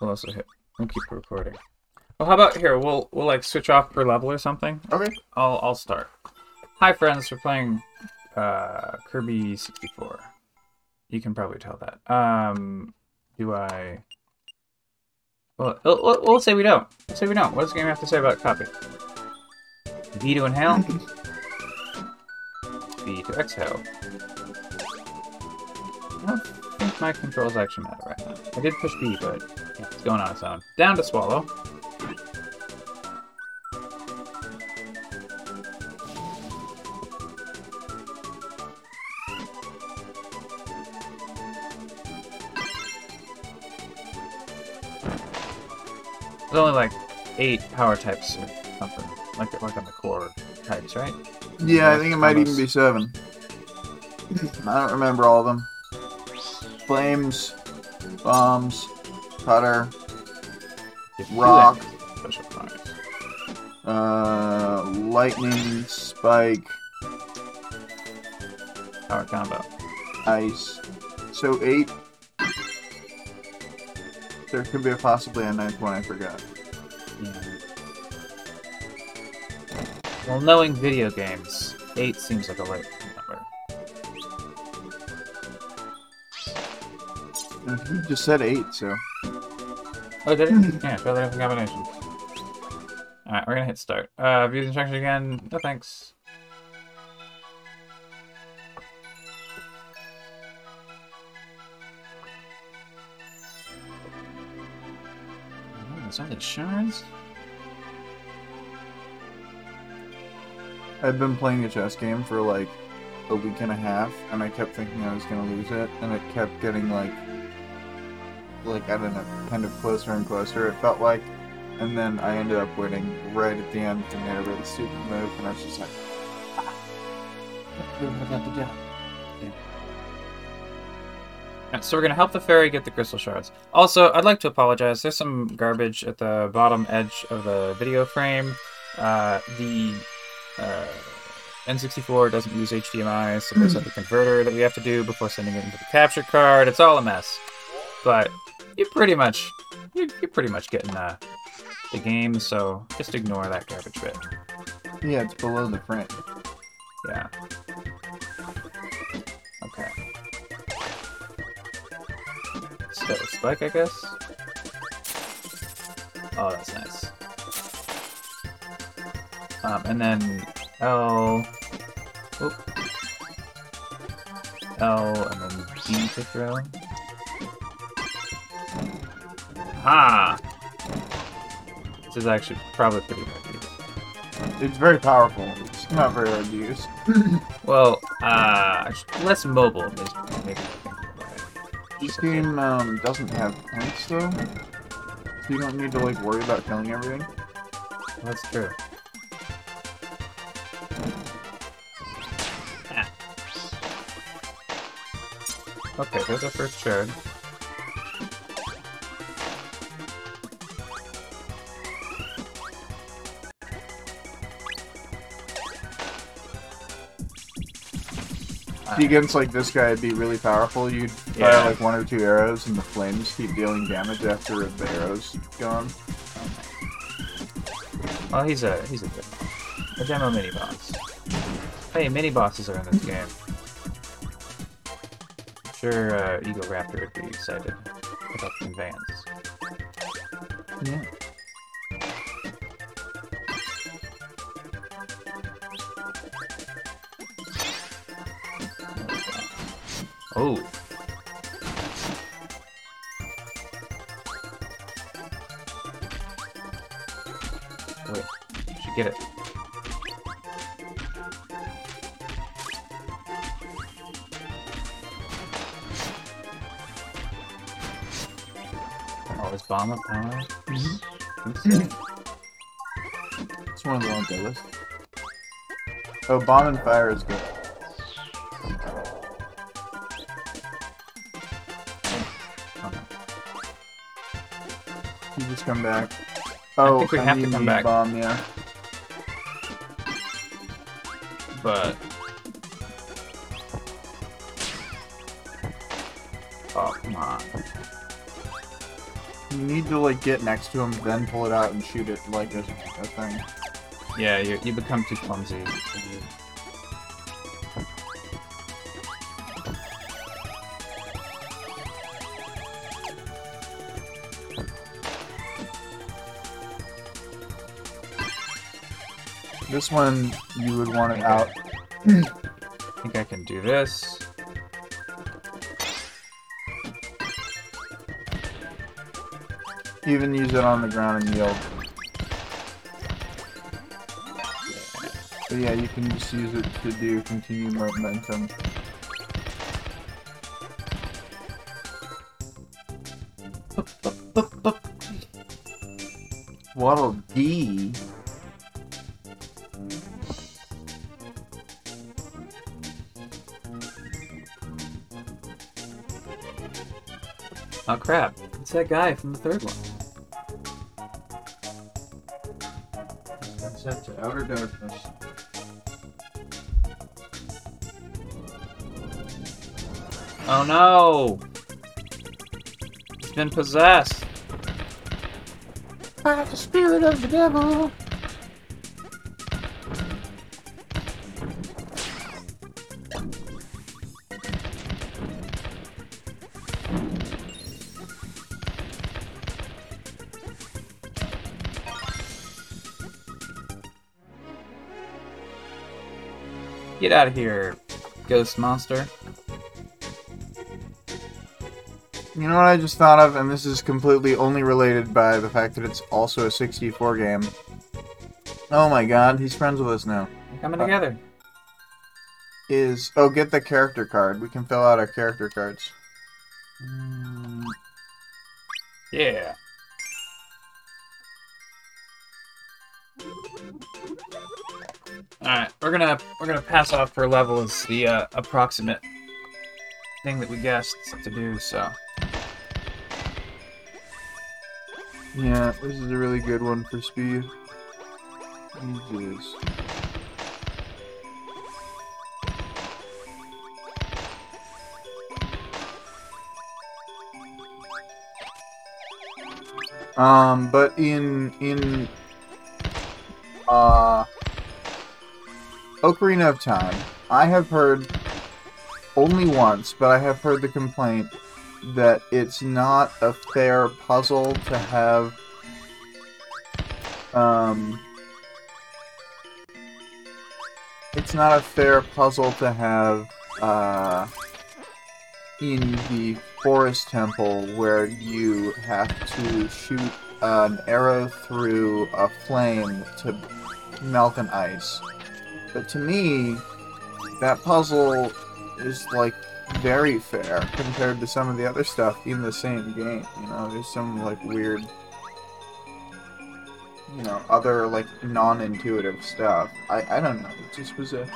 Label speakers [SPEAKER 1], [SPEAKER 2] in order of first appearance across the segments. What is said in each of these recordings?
[SPEAKER 1] We'll also hit. We'll keep recording. Well, how about here? We'll we'll like switch off per level or something.
[SPEAKER 2] Okay.
[SPEAKER 1] I'll I'll start. Hi friends, we're playing uh, Kirby 64. You can probably tell that. Um, do I? Well, we'll, we'll- say we don't. We'll say we don't. What does the game have to say about copy? V to inhale. B to exhale. I don't think my controls actually matter right now. I did push B, but it's going on its own. Down to swallow. There's only like eight power types or something, like like on the core types, right?
[SPEAKER 2] Yeah, I think it might even be seven. I don't remember all of them. Flames, bombs,
[SPEAKER 1] you
[SPEAKER 2] rock,
[SPEAKER 1] special powers.
[SPEAKER 2] uh, lightning, spike,
[SPEAKER 1] Power combo.
[SPEAKER 2] ice. So eight. There could be a possibly a ninth one I forgot.
[SPEAKER 1] Yeah. Well, knowing video games, eight seems like a right number.
[SPEAKER 2] And You just said eight, so
[SPEAKER 1] Oh, did it? yeah, fill in the combinations. Alright, we're gonna hit start. Uh, view the instructions again. No thanks. Oh, is that the shards?
[SPEAKER 2] I've been playing a chess game for like a week and a half, and I kept thinking I was gonna lose it, and it kept getting like, like I don't know, kind of closer and closer. It felt like, and then I ended up winning right at the end and made a really stupid move, and I was just like,
[SPEAKER 1] Alright, so we're gonna help the fairy get the crystal shards. Also, I'd like to apologize. There's some garbage at the bottom edge of the video frame. Uh, the uh, N64 doesn't use HDMI, so there's a converter that we have to do before sending it into the capture card. It's all a mess, but you're pretty much you're, you're pretty much getting uh, the game. So just ignore that garbage bit.
[SPEAKER 2] yeah, it's below the frame.
[SPEAKER 1] Yeah. Okay. So, spike, I guess? Oh, that's nice. Um, and then L. Oop. L, and then B to throw. Ha! This is actually probably pretty hard to use.
[SPEAKER 2] It's very powerful. It's not very hard to use.
[SPEAKER 1] Well, uh, less mobile is maybe I think about it.
[SPEAKER 2] This game um, doesn't have points though, so you don't need to like worry about killing everything.
[SPEAKER 1] That's true. Ah. Okay, there's our first shard.
[SPEAKER 2] See, against like this guy, it'd be really powerful. You'd fire
[SPEAKER 1] Yeah.
[SPEAKER 2] like one or two arrows, and the flames keep dealing damage after the arrows gone.
[SPEAKER 1] Well, he's a he's a good a demo mini boss. Hey, mini bosses are in this game. I'm sure uh, Eagle Raptor would be excited about the conveyance.
[SPEAKER 2] Yeah.
[SPEAKER 1] Oh, bomb
[SPEAKER 2] and fire is good. You just come back. Oh,
[SPEAKER 1] think we have to come back.
[SPEAKER 2] Bomb, yeah.
[SPEAKER 1] But oh come on.
[SPEAKER 2] You need to like get next to him, then pull it out and shoot it like a, a thing.
[SPEAKER 1] Yeah, you, you become too clumsy.
[SPEAKER 2] This one you would want it out.
[SPEAKER 1] I think I can do this.
[SPEAKER 2] Even use it on the ground and yield. But yeah, you can just use it to do continued momentum. Waddle Dee.
[SPEAKER 1] Oh crap, it's that guy from the third one. Been possessed.
[SPEAKER 2] By the spirit of the devil.
[SPEAKER 1] Get out of here, ghost monster.
[SPEAKER 2] You know what I just thought of, and this is completely only related by the fact that it's also a 64 game. Oh my god, he's friends with us now.
[SPEAKER 1] We're coming
[SPEAKER 2] Uh,
[SPEAKER 1] together.
[SPEAKER 2] Is oh, get the character card. We can fill out our character cards.
[SPEAKER 1] Mm, Yeah. Alright, we're gonna we're gonna pass off per level as the uh, approximate thing that we guessed to do, so.
[SPEAKER 2] Yeah, this is a really good one for speed. Jesus. Um, but in in uh Ocarina of Time, I have heard only once, but I have heard the complaint that it's not a fair puzzle to have um it's not a fair puzzle to have uh in the forest temple where you have to shoot an arrow through a flame to melt an ice. But to me, that puzzle is like very fair compared to some of the other stuff in the same game. You know, there's some like weird, you know, other like non-intuitive stuff. I I don't know. It just was a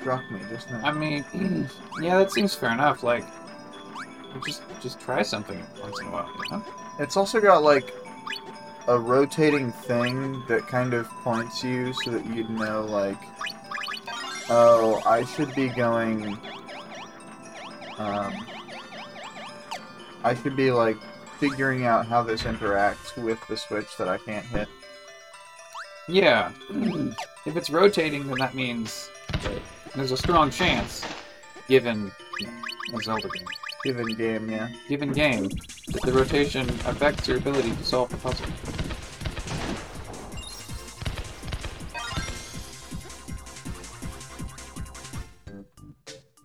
[SPEAKER 2] struck me just now.
[SPEAKER 1] I mean, yeah, that seems fair enough. Like, just just try something once in a while, you know?
[SPEAKER 2] It's also got like a rotating thing that kind of points you so that you'd know like oh, I should be going um I should be like figuring out how this interacts with the switch that I can't hit.
[SPEAKER 1] Yeah. if it's rotating, then that means there's a strong chance, given a Zelda game,
[SPEAKER 2] Given game, yeah.
[SPEAKER 1] given game, that the rotation affects your ability to solve the puzzle.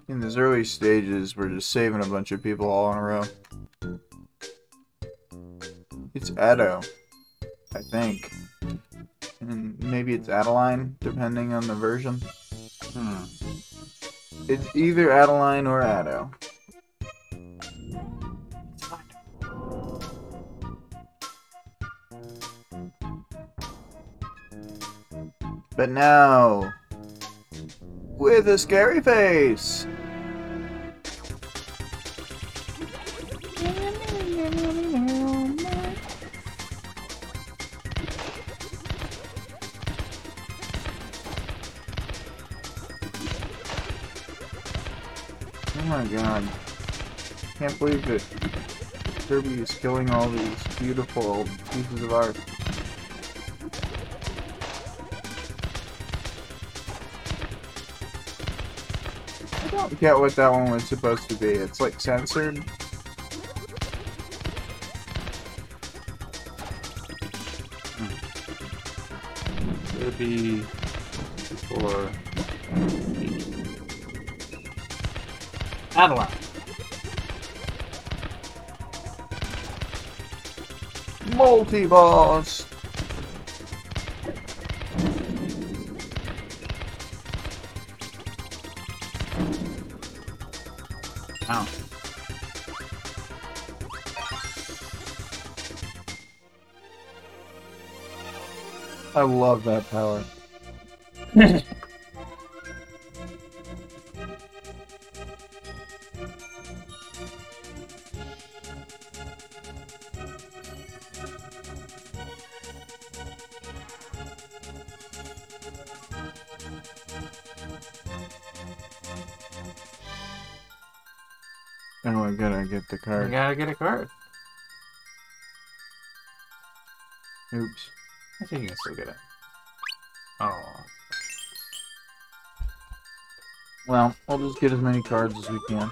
[SPEAKER 2] In these early stages, we're just saving a bunch of people all in a row. It's Edo, I think. And maybe it's Adeleine, depending on the version.
[SPEAKER 1] Hmm.
[SPEAKER 2] It's either Adeleine or Ado. But now, with a scary face. Oh my god. Can't believe it. Kirby is killing all these beautiful pieces of art. I don't get what that one was supposed to be. It's like censored. Hmm.
[SPEAKER 1] It would be for Adeleine.
[SPEAKER 2] Multi-boss! I love that power. Oh, I gotta get the
[SPEAKER 1] You
[SPEAKER 2] card.
[SPEAKER 1] gotta get a card.
[SPEAKER 2] Oops.
[SPEAKER 1] I think you can still get it. Oh.
[SPEAKER 2] Well, we'll just get as many cards as we can.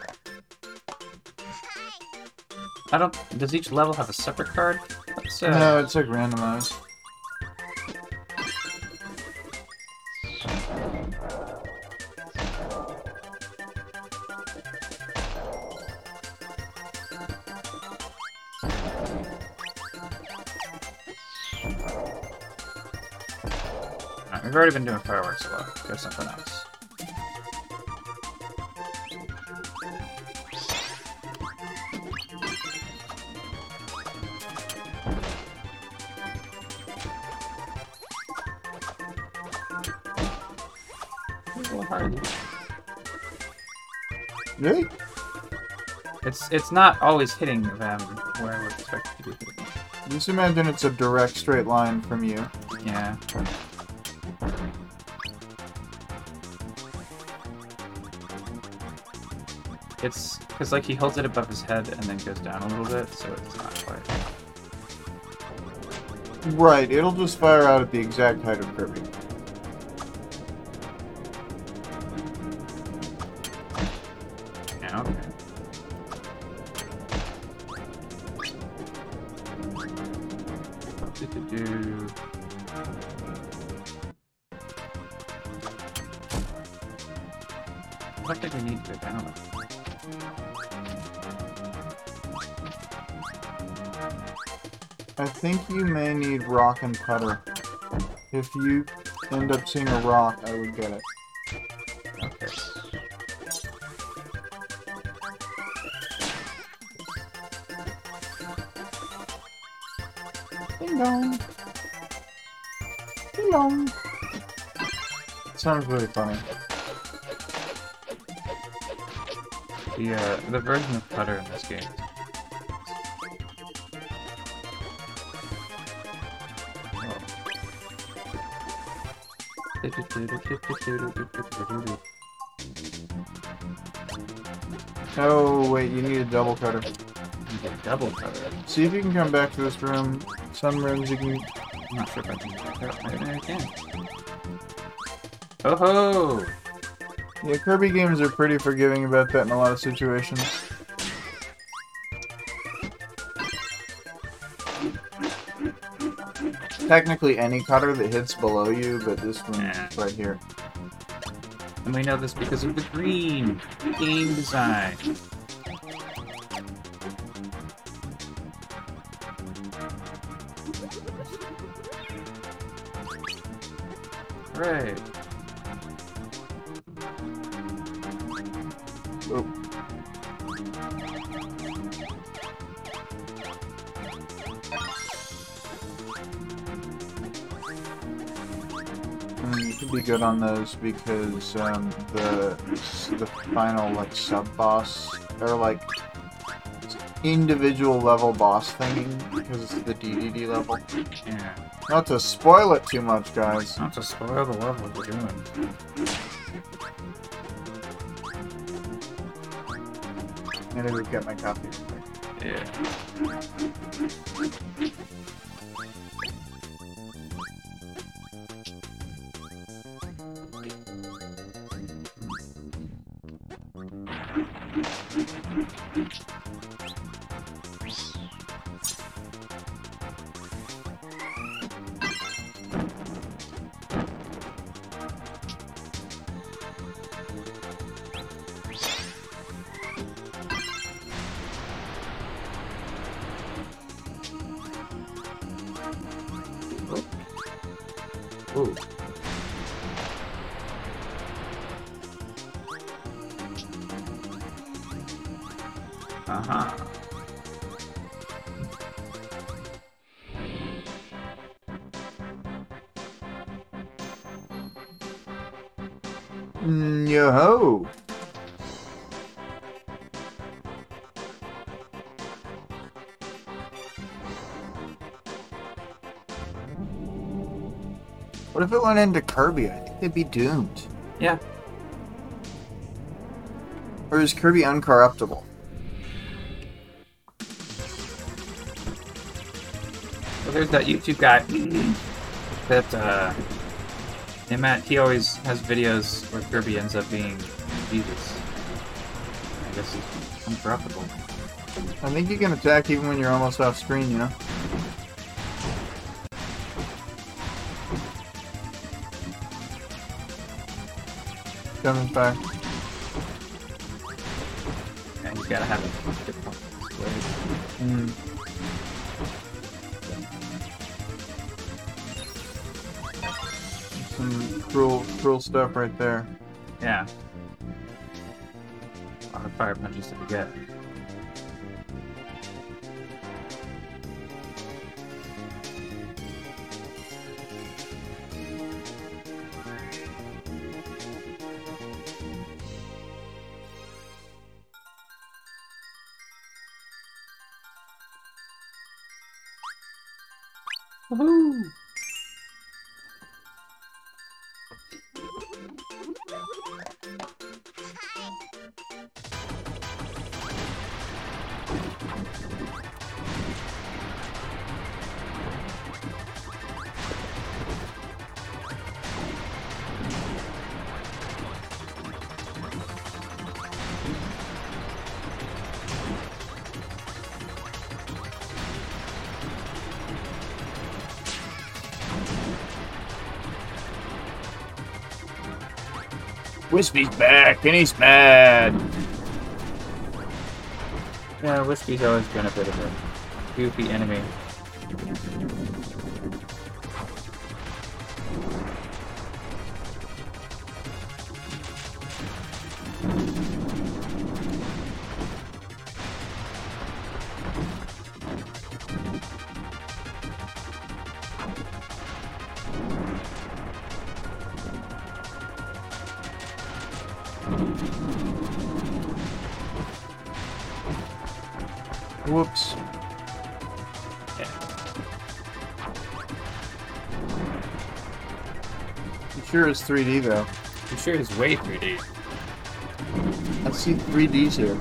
[SPEAKER 1] I don't. Does each level have a separate card? Let's, uh,
[SPEAKER 2] No, it's like randomized.
[SPEAKER 1] Alright, we've already been doing fireworks a lot. There's something else. A little hard.
[SPEAKER 2] Really?
[SPEAKER 1] It's it's not always hitting them where I would expect it to be hitting.
[SPEAKER 2] Just imagine it's a direct straight line from you.
[SPEAKER 1] Yeah. It's because like he holds it above his head and then goes down a little bit, so it's not quite.
[SPEAKER 2] Right, it'll just fire out at the exact height of Kirby.
[SPEAKER 1] Need
[SPEAKER 2] and putter. If you end up seeing a rock, I would get it.
[SPEAKER 1] Okay.
[SPEAKER 2] Ding dong. Ding dong. Sounds really funny.
[SPEAKER 1] The uh, the version of putter in this game. Oh.
[SPEAKER 2] Wait, you need a double cutter.
[SPEAKER 1] You get double putter.
[SPEAKER 2] See if you can come back to this room. Some rooms you can.
[SPEAKER 1] I'm not sure if I can. I think I can. Oh ho!
[SPEAKER 2] Yeah, Kirby games are pretty forgiving about that in a lot of situations. Technically, any cutter that hits below you, but this one
[SPEAKER 1] Yeah.
[SPEAKER 2] right here.
[SPEAKER 1] And we know this because of the green game design.
[SPEAKER 2] On those because um, the the final like sub boss or like individual level boss thing because it's the DDD level.
[SPEAKER 1] Yeah.
[SPEAKER 2] Not to spoil it too much, guys.
[SPEAKER 1] Not to spoil the level we're doing.
[SPEAKER 2] It would get my copy.
[SPEAKER 1] Yeah.
[SPEAKER 2] If it went into Kirby? I think they'd be doomed.
[SPEAKER 1] Yeah.
[SPEAKER 2] Or is Kirby uncorruptible?
[SPEAKER 1] Well, there's that YouTube guy that uh, hey Matt. He always has videos where Kirby ends up being Jesus. I guess he's uncorruptible.
[SPEAKER 2] I think you can attack even when you're almost off screen, you know? Coming back.
[SPEAKER 1] And he's gotta have a different.
[SPEAKER 2] Mm. Some cruel, cruel stuff right there.
[SPEAKER 1] Yeah. A lot of fire punches to get. Woohoo!
[SPEAKER 2] Wispy's back, and he's mad.
[SPEAKER 1] Yeah, Wispy's always been a bit of a goofy enemy.
[SPEAKER 2] Is 3D though.
[SPEAKER 1] I'm sure it's way 3D.
[SPEAKER 2] I see 3Ds here.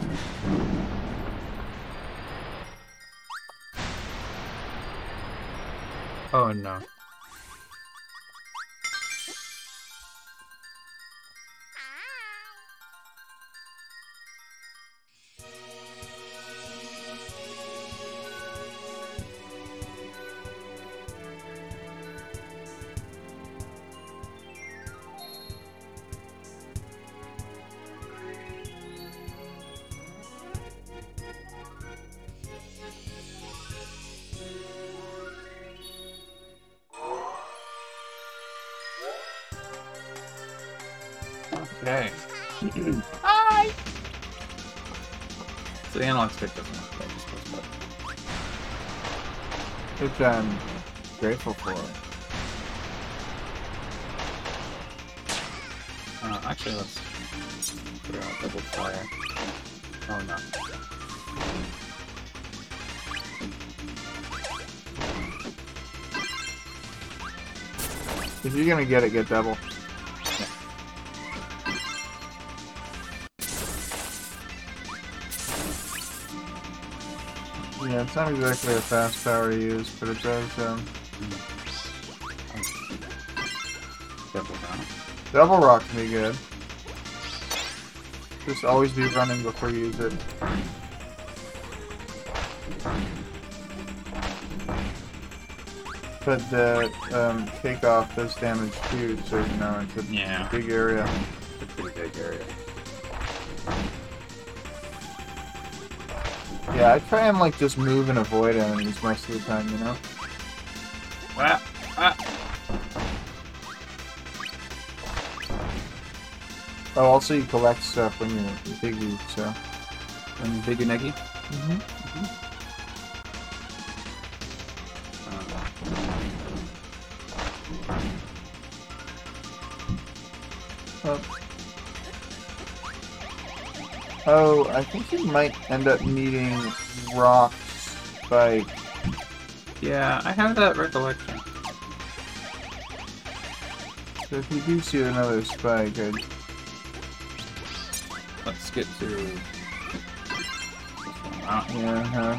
[SPEAKER 2] Which I'm grateful for.
[SPEAKER 1] Uh, actually, let's figure out double fire. Oh no.
[SPEAKER 2] If you're gonna get it, get double. It's not exactly a fast power to use, but it does, um...
[SPEAKER 1] Double down.
[SPEAKER 2] Double rock can be good. Just always be running before you use it. But the um, takeoff does damage too, so you know it's a
[SPEAKER 1] Yeah.
[SPEAKER 2] big area. Yeah, I try and like just move and avoid enemies most of the time, you know?
[SPEAKER 1] Ah, ah.
[SPEAKER 2] Oh, also you collect stuff when you're Biggie, so.
[SPEAKER 1] And Big Unagi.
[SPEAKER 2] Mm-hmm. Oh. Oh, I think you might end up needing rock spike.
[SPEAKER 1] yeah, I have that recollection.
[SPEAKER 2] So if you do see another spike, I'd
[SPEAKER 1] Let's get to one. Ah,
[SPEAKER 2] huh.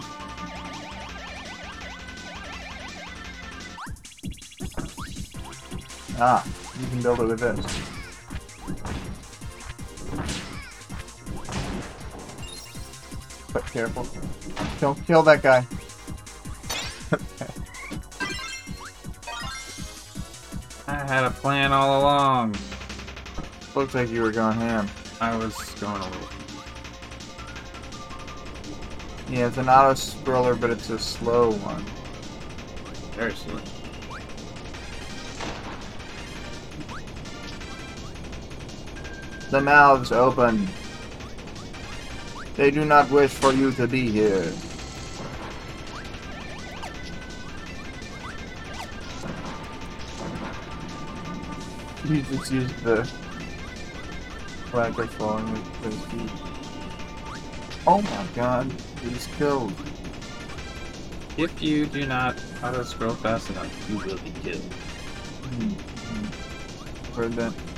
[SPEAKER 2] Ah, you can build it with this. Careful. Don't kill that guy.
[SPEAKER 1] I had a plan all along.
[SPEAKER 2] Looks like you were going ham.
[SPEAKER 1] I was going a little.
[SPEAKER 2] Yeah, it's an auto scroller, but it's a slow one.
[SPEAKER 1] Very slow.
[SPEAKER 2] The mouths open. They do not wish for you to be here. You just use the flag of falling with those feet. Oh my god, he's killed.
[SPEAKER 1] If you do not auto scroll fast enough, you will be killed. Hmm, hmm.
[SPEAKER 2] Heard that.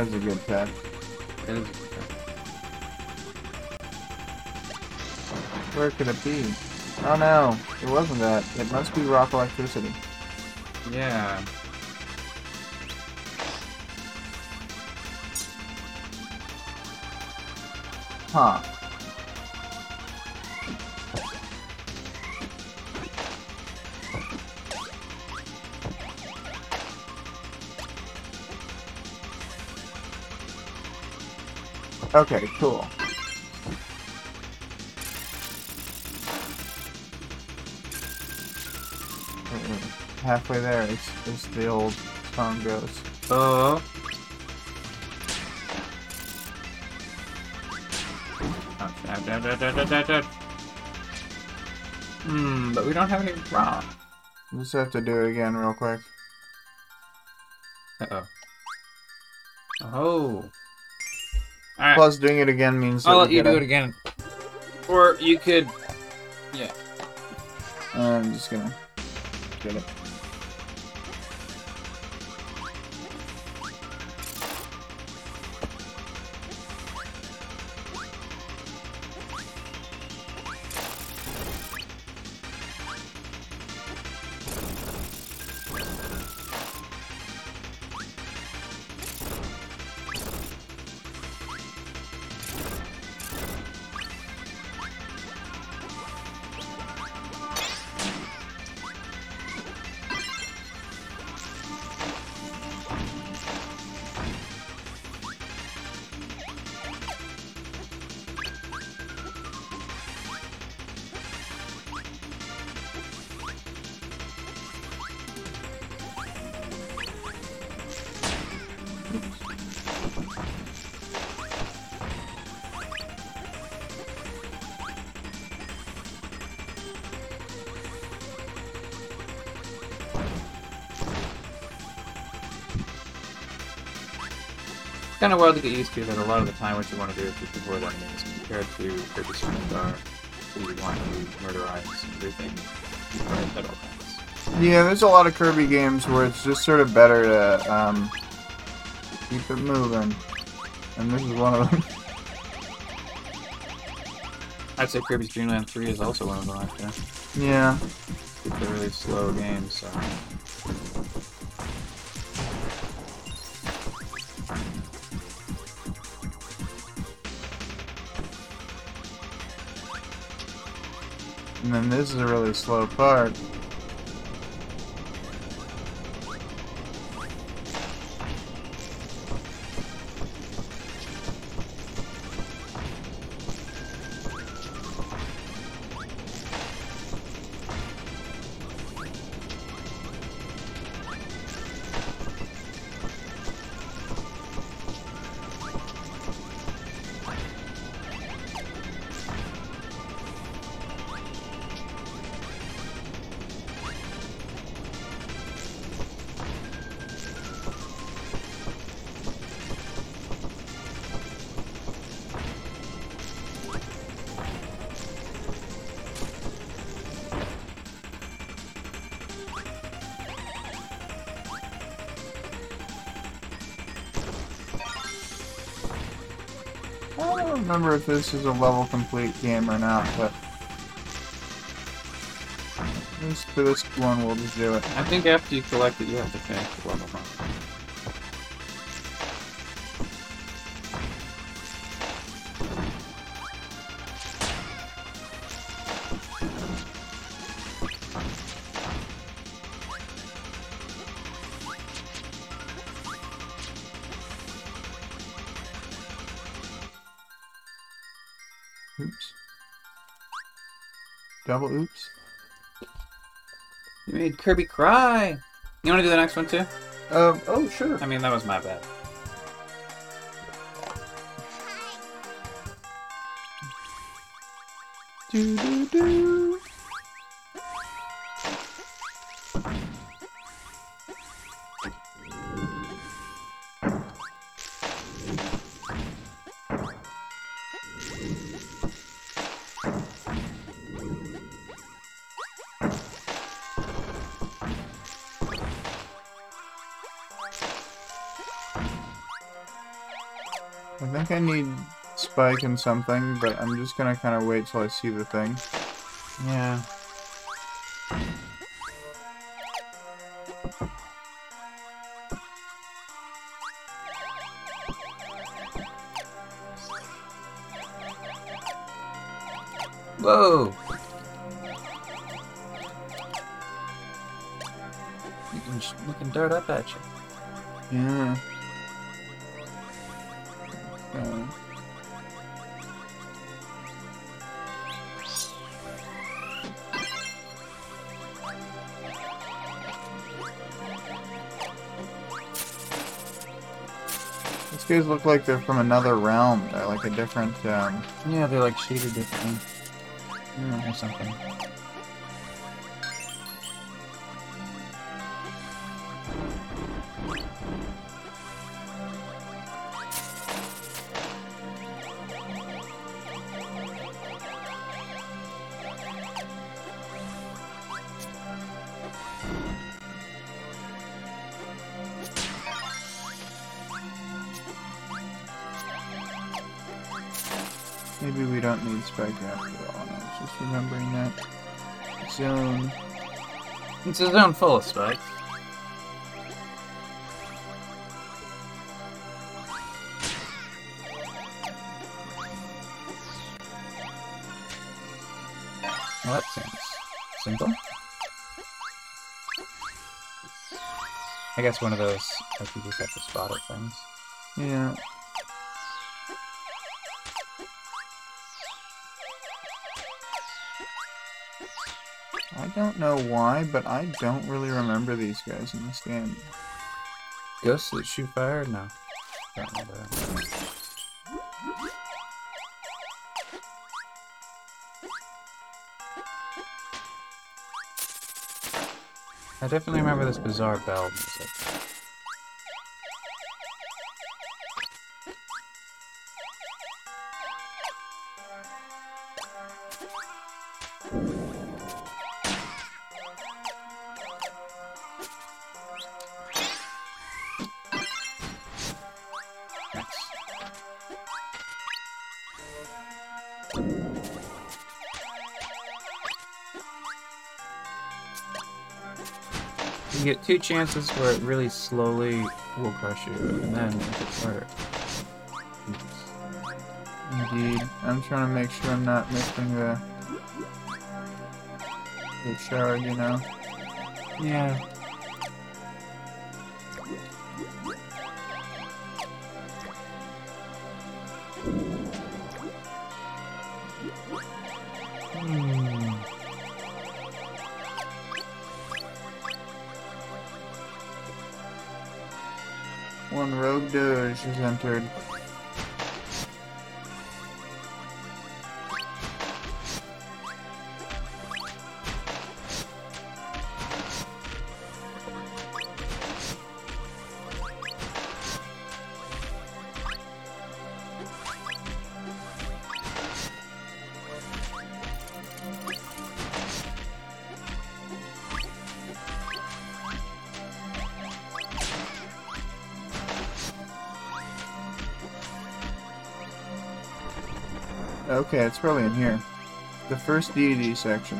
[SPEAKER 2] That was a good pet.
[SPEAKER 1] It is-
[SPEAKER 2] Where could it be? Oh no, it wasn't that. It must be rock electricity.
[SPEAKER 1] Yeah.
[SPEAKER 2] Huh. Okay, cool. Halfway there is, is the old song goes.
[SPEAKER 1] Oh. Ouch, ouch. Hmm, but we don't have any rock.
[SPEAKER 2] Just have to do it again real quick. Plus, doing it again means
[SPEAKER 1] I'll let you do
[SPEAKER 2] a-
[SPEAKER 1] it again. Or you could... Yeah.
[SPEAKER 2] I'm just gonna get it.
[SPEAKER 1] Kind of wild to get used to that a lot of the time what you want to do is just avoid enemies compared to Kirby Superstar, where you want to murderize everything play Petal Dance.
[SPEAKER 2] Yeah, there's a lot of Kirby games where it's just sort of better to um, keep it moving, and this is one of them.
[SPEAKER 1] I'd say Kirby's Dream Land 3 is also one of them, actually.
[SPEAKER 2] yeah.
[SPEAKER 1] It's a really slow game, so.
[SPEAKER 2] And then this is a really slow part. Remember if this is a level complete game or not, but this, for this one we'll just do it.
[SPEAKER 1] I think after you collect it, you have to finish the level. Kirby cry! You wanna do the next one too?
[SPEAKER 2] Um, oh, sure.
[SPEAKER 1] I mean, that was my bad.
[SPEAKER 2] Do, do, do. Spike and something, but I'm just gonna kind of wait till I see the thing.
[SPEAKER 1] Yeah.
[SPEAKER 2] These look like they're from another realm. They're like a different, um,
[SPEAKER 1] Yeah, they're like shaded differently
[SPEAKER 2] yeah.
[SPEAKER 1] or something.
[SPEAKER 2] Remembering that zone.
[SPEAKER 1] It's a zone full of spikes. Well, that seems simple. I guess one of those, like you just have to spot it things.
[SPEAKER 2] Yeah. Don't know why, but I don't really remember these guys in this game.
[SPEAKER 1] Ghosts that shoot fire? No. I definitely remember this bizarre bell music. Get two chances where it really slowly will crush you, and then it gets harder. Oops.
[SPEAKER 2] Indeed. I'm trying to make sure I'm not missing the the shard, you know.
[SPEAKER 1] Yeah.
[SPEAKER 2] Rogue doge has entered. Okay, it's probably in here. The first deity section.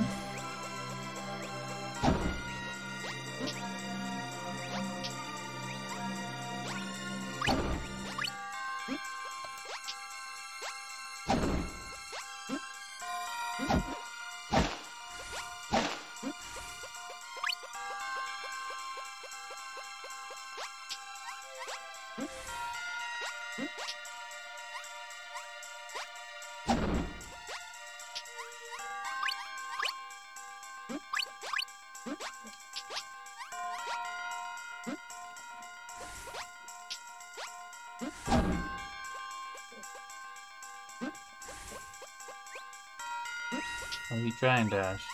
[SPEAKER 1] Dash.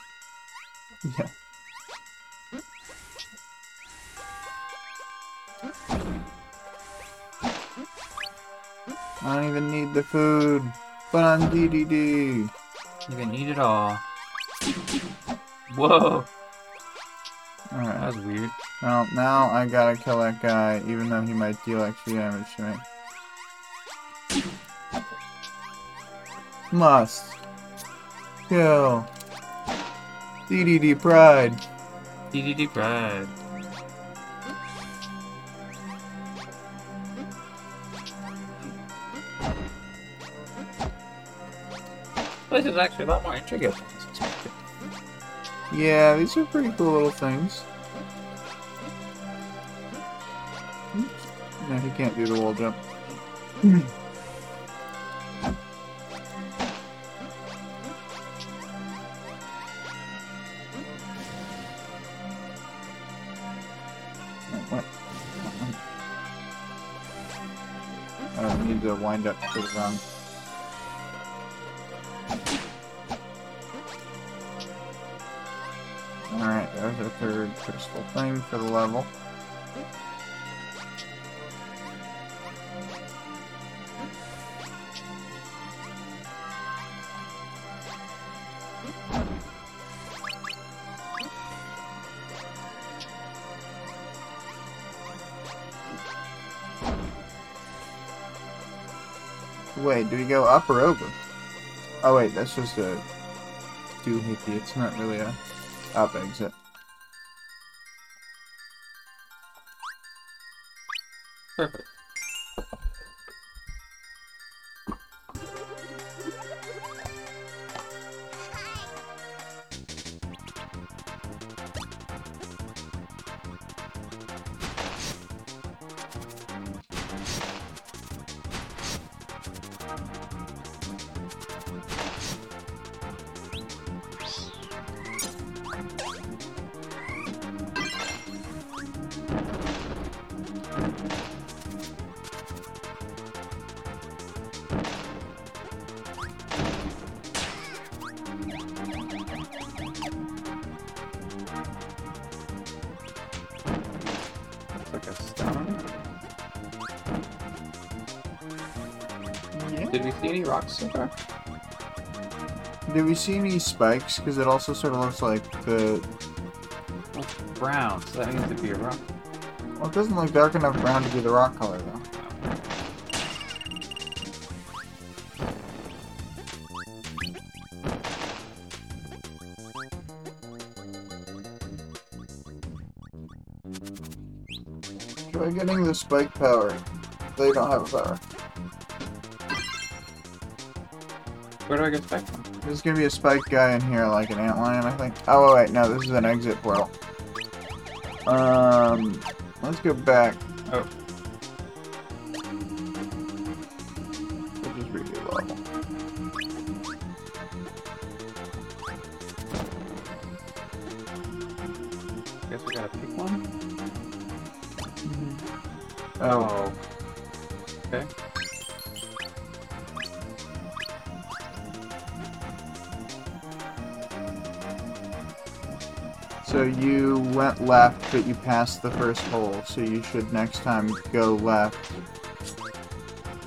[SPEAKER 2] Yeah. I don't even need the food. But on DDD.
[SPEAKER 1] You can eat it all. Whoa!
[SPEAKER 2] Alright.
[SPEAKER 1] That was weird.
[SPEAKER 2] Well, now I gotta kill that guy, even though he might deal extra damage to me. Must. Kill. DDD Pride.
[SPEAKER 1] DDD Pride. This is actually a lot more intricate than I was.
[SPEAKER 2] Yeah, these are pretty cool little things. Oops. No, he can't do the wall jump. wind up to the wrong. Alright, there's our third crystal thing for the level. Up or over? Oh wait, that's just a doohickey. It's not really a up exit.
[SPEAKER 1] Perfect. any rocks so far?
[SPEAKER 2] Do we see any spikes? Because it also sort of looks like the...
[SPEAKER 1] It's brown, so that needs to be a rock.
[SPEAKER 2] Well, it doesn't look dark enough brown to be the rock color, though. Try getting the spike power. They don't have a power.
[SPEAKER 1] Where do I get spike from?
[SPEAKER 2] There's gonna be a spike guy in here, like an antlion, I think. Oh, wait, no, this is an exit portal. Um, let's go back. Left, but you passed the first hole, so you should next time go left.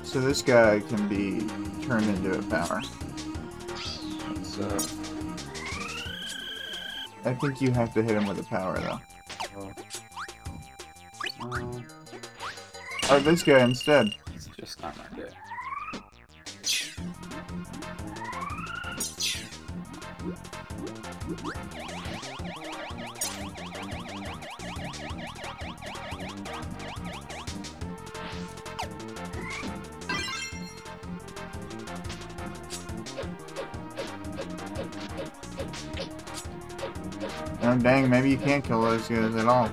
[SPEAKER 2] So this guy can be turned into a power.
[SPEAKER 1] Let's, uh,
[SPEAKER 2] I think you have to hit him with a power, though.
[SPEAKER 1] uh,
[SPEAKER 2] Or this guy instead. Can't kill those guys at all.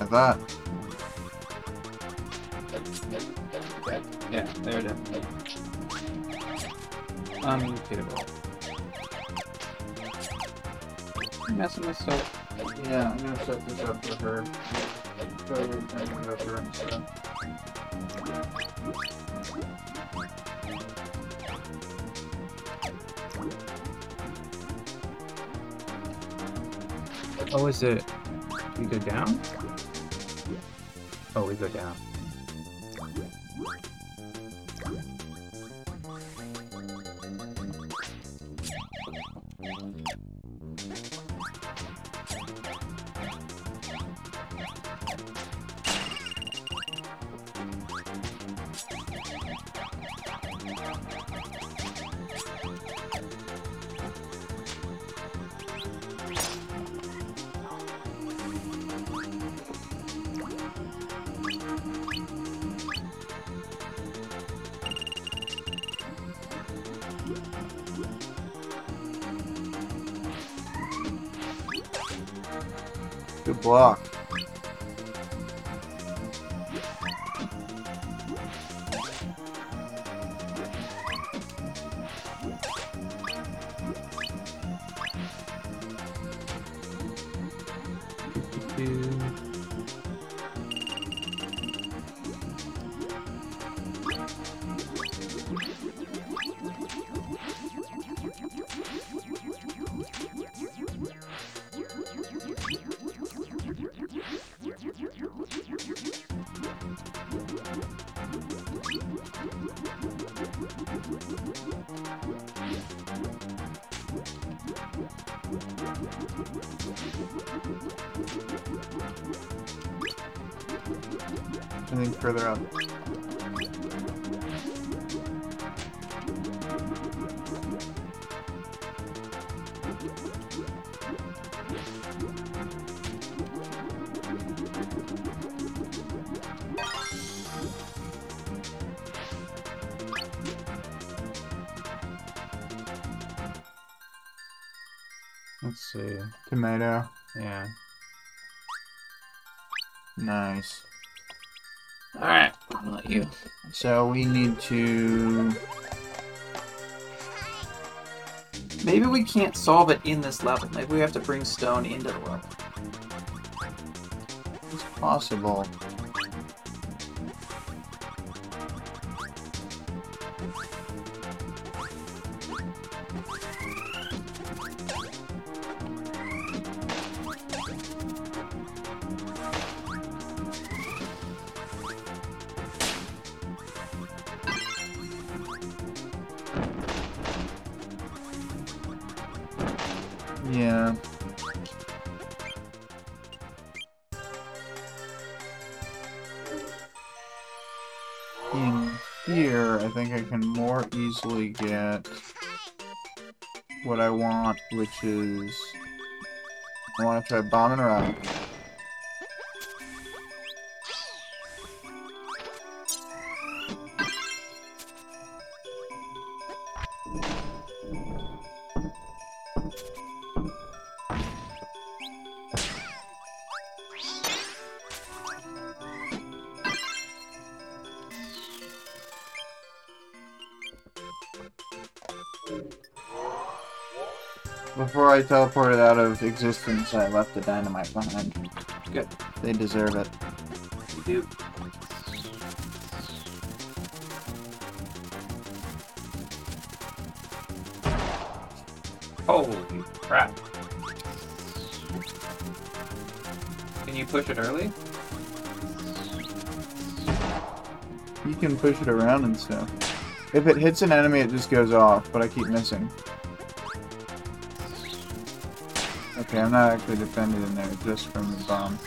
[SPEAKER 2] I thought.
[SPEAKER 1] Yeah, they're definitely unbeatable. I'm messing with it? We go down? Oh, we go down.
[SPEAKER 2] Good block. To.
[SPEAKER 3] Maybe we can't solve it in this level. Maybe we have to bring stone into the level.
[SPEAKER 2] It's possible. To try bomb of existence, I left the dynamite behind.
[SPEAKER 1] Good.
[SPEAKER 2] They deserve it.
[SPEAKER 1] You do. Holy crap. Can you push it early?
[SPEAKER 2] You can push it around and stuff. If it hits an enemy, it just goes off, but I keep missing. Okay, I'm not actually defended in there, just from the bomb.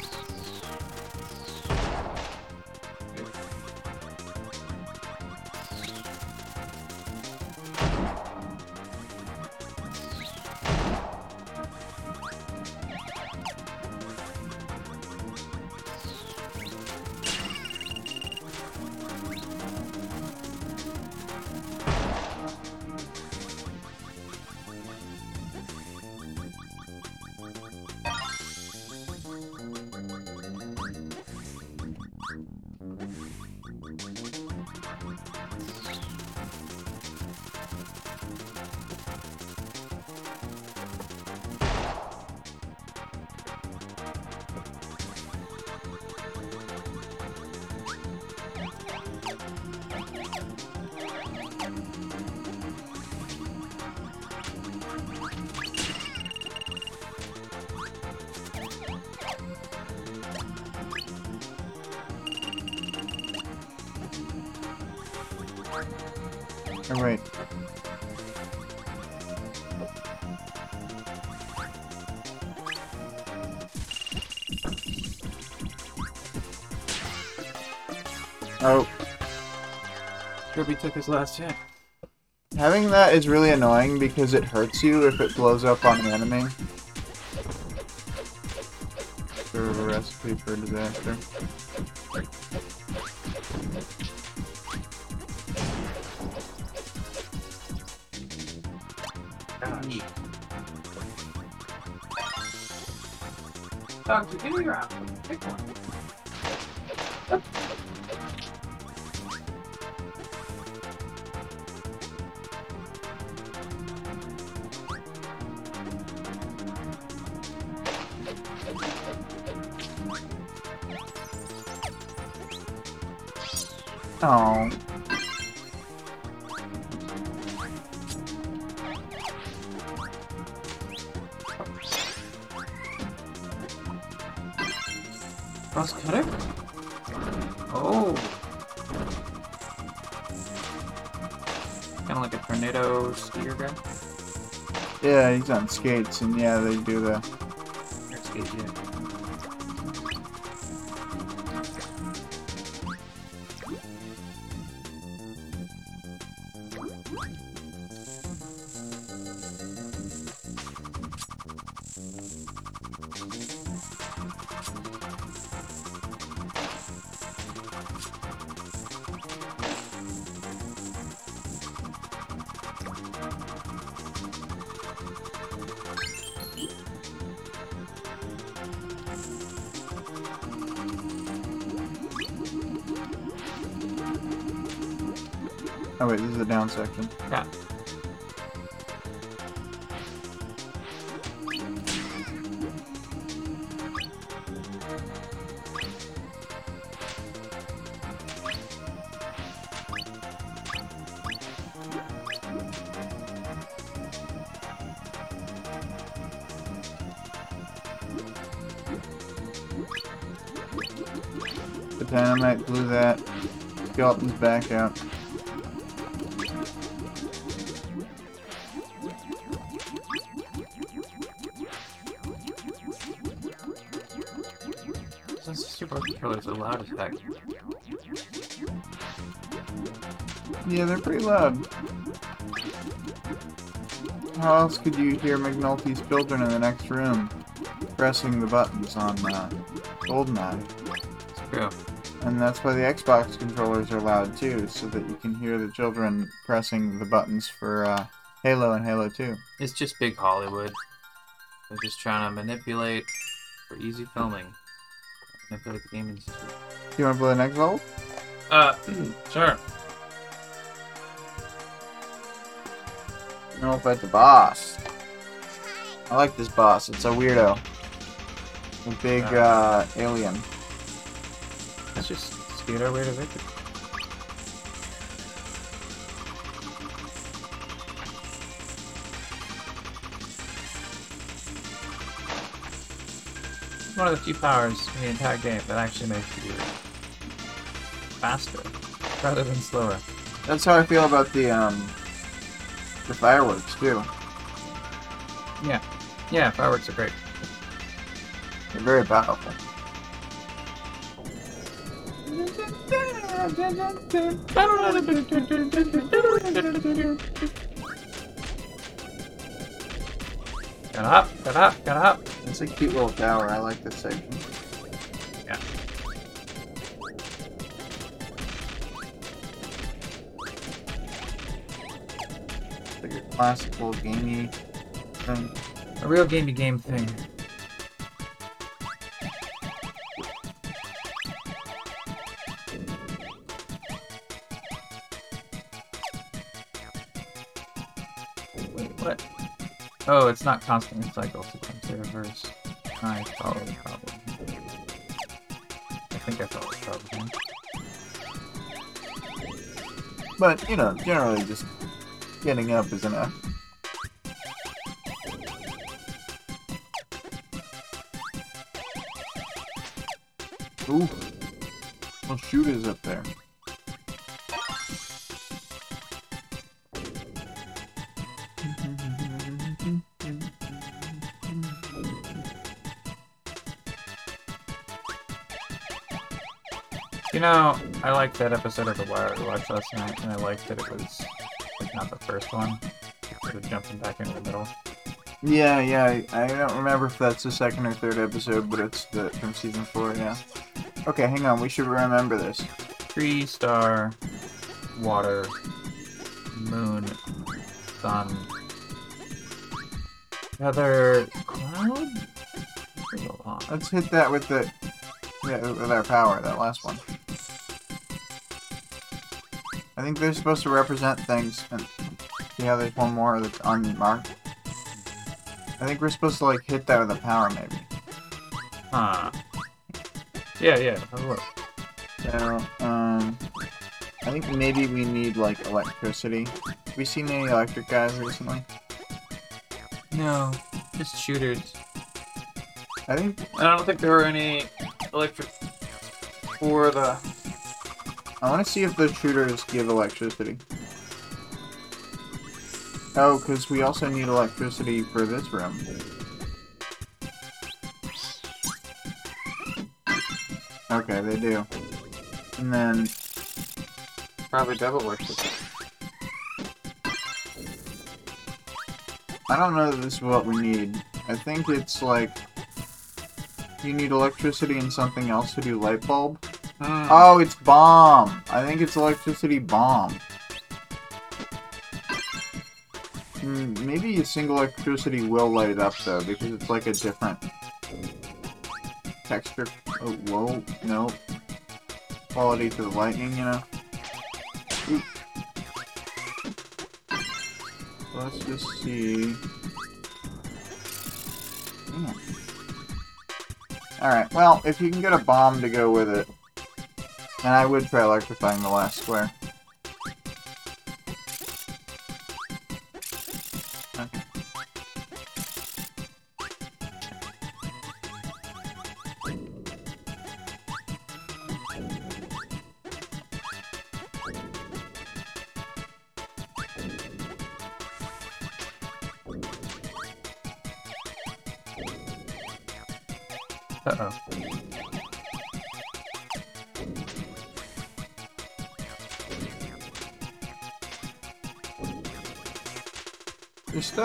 [SPEAKER 1] Took his last hit.
[SPEAKER 2] having that is really annoying because it hurts you if it blows up on an enemy. Sort of a recipe for disaster.
[SPEAKER 1] Doctor, give me your apple. Pick one.
[SPEAKER 2] He's on skates, and yeah, they do the. Oh wait, this is the down section.
[SPEAKER 1] Yeah.
[SPEAKER 2] The dynamite blew that. Skeleton's back out.
[SPEAKER 1] Controller's are loud as heck.
[SPEAKER 2] Yeah, they're pretty loud. How else could you hear McNulty's children in the next room pressing the buttons on uh, GoldenEye?
[SPEAKER 1] It's true.
[SPEAKER 2] And that's why the Xbox controllers are loud too, so that you can hear the children pressing the buttons for uh, Halo and Halo 2.
[SPEAKER 1] It's just big Hollywood. They're just trying to manipulate for easy filming. Manipulate the game.
[SPEAKER 2] You want to play the next level?
[SPEAKER 1] Uh, sure.
[SPEAKER 2] No, fight the boss. I like this boss. It's a weirdo. A big uh, alien.
[SPEAKER 1] Let's just scoot our way to victory. One of the few powers in the entire game that actually makes you faster rather than slower.
[SPEAKER 2] That's how I feel about the um the fireworks too.
[SPEAKER 1] Yeah, yeah, fireworks are great.
[SPEAKER 2] They're very powerful.
[SPEAKER 1] Gotta get up, get up.
[SPEAKER 2] It's a cute little tower. I like this section.
[SPEAKER 1] Yeah.
[SPEAKER 2] Like a classical gamey thing.
[SPEAKER 1] A real gamey game thing. Oh, it's not constantly cycle sequence, they reverse. I follow the. I think I follow the problem.
[SPEAKER 2] But you know, generally just getting up is enough. Ooh. Well, is up there.
[SPEAKER 1] Liked that episode of The Wire I watched last night, and I liked that it was like not the first one. Sort of jumping back into the middle.
[SPEAKER 2] Yeah, yeah. I, I don't remember if that's the second or third episode, but it's the from season four. Yeah. Okay, hang on. We should remember this.
[SPEAKER 1] Tree, star, water, moon, sun, feather, cloud. There's a lot.
[SPEAKER 2] Let's hit that with the yeah with our power. That last one. I think they're supposed to represent things. And see how there's one more that's unmarked. I think we're supposed to like hit that with a power maybe.
[SPEAKER 1] Huh. Yeah, yeah. Have a look.
[SPEAKER 2] So, um, I think maybe we need like electricity. Have we seen any electric guys recently?
[SPEAKER 1] No, just shooters.
[SPEAKER 2] I think
[SPEAKER 1] I don't think there were any electric for the.
[SPEAKER 2] I want to see if the shooters give electricity. Oh, because we also need electricity for this room. Okay, they do. And then
[SPEAKER 1] Probably double Worship.
[SPEAKER 2] I don't know this is what we need. I think it's like you need electricity and something else to do light bulb.
[SPEAKER 1] Hmm.
[SPEAKER 2] Oh, it's bomb. I think it's electricity bomb. Hmm, maybe a single electricity will light it up though, because it's like a different texture. Oh, whoa, no. Quality to the lightning, you know. Ooh. Let's just see. Alright, well, if you can get a bomb to go with it, and I would try electrifying the last square.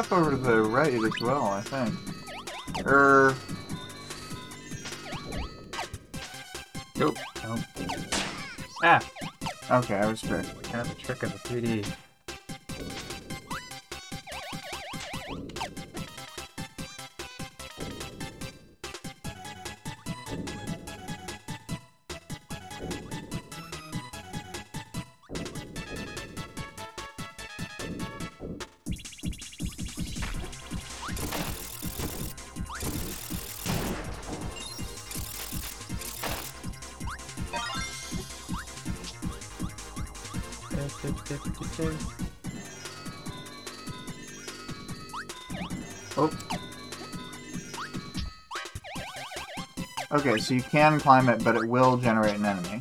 [SPEAKER 2] Stuff over to the right as well, I think. Er,
[SPEAKER 1] Nope. Nope. Ah,
[SPEAKER 2] okay, I was right.
[SPEAKER 1] kind of the trick of the 3D.
[SPEAKER 2] So you can climb it, but it will generate an enemy.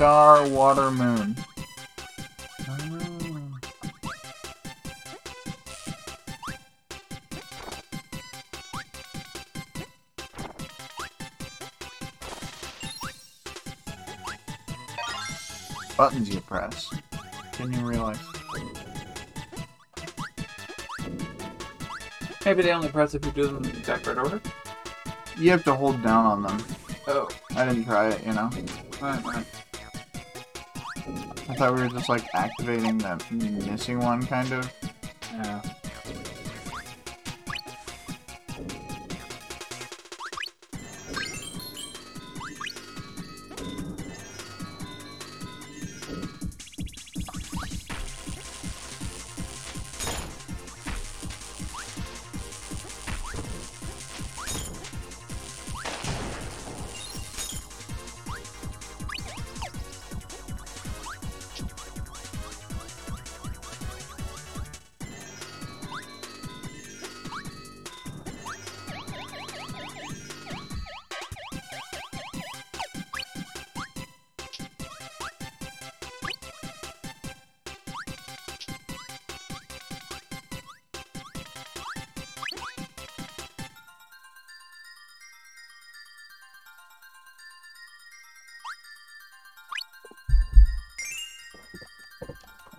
[SPEAKER 2] Star, water, moon. Buttons you press. Didn't you realize?
[SPEAKER 1] Maybe they only press if you do them in the exact right order.
[SPEAKER 2] You have to hold down on them.
[SPEAKER 1] Oh.
[SPEAKER 2] I didn't try it, you know.
[SPEAKER 1] Right, right.
[SPEAKER 2] I thought we were just like activating that missing one, kind of.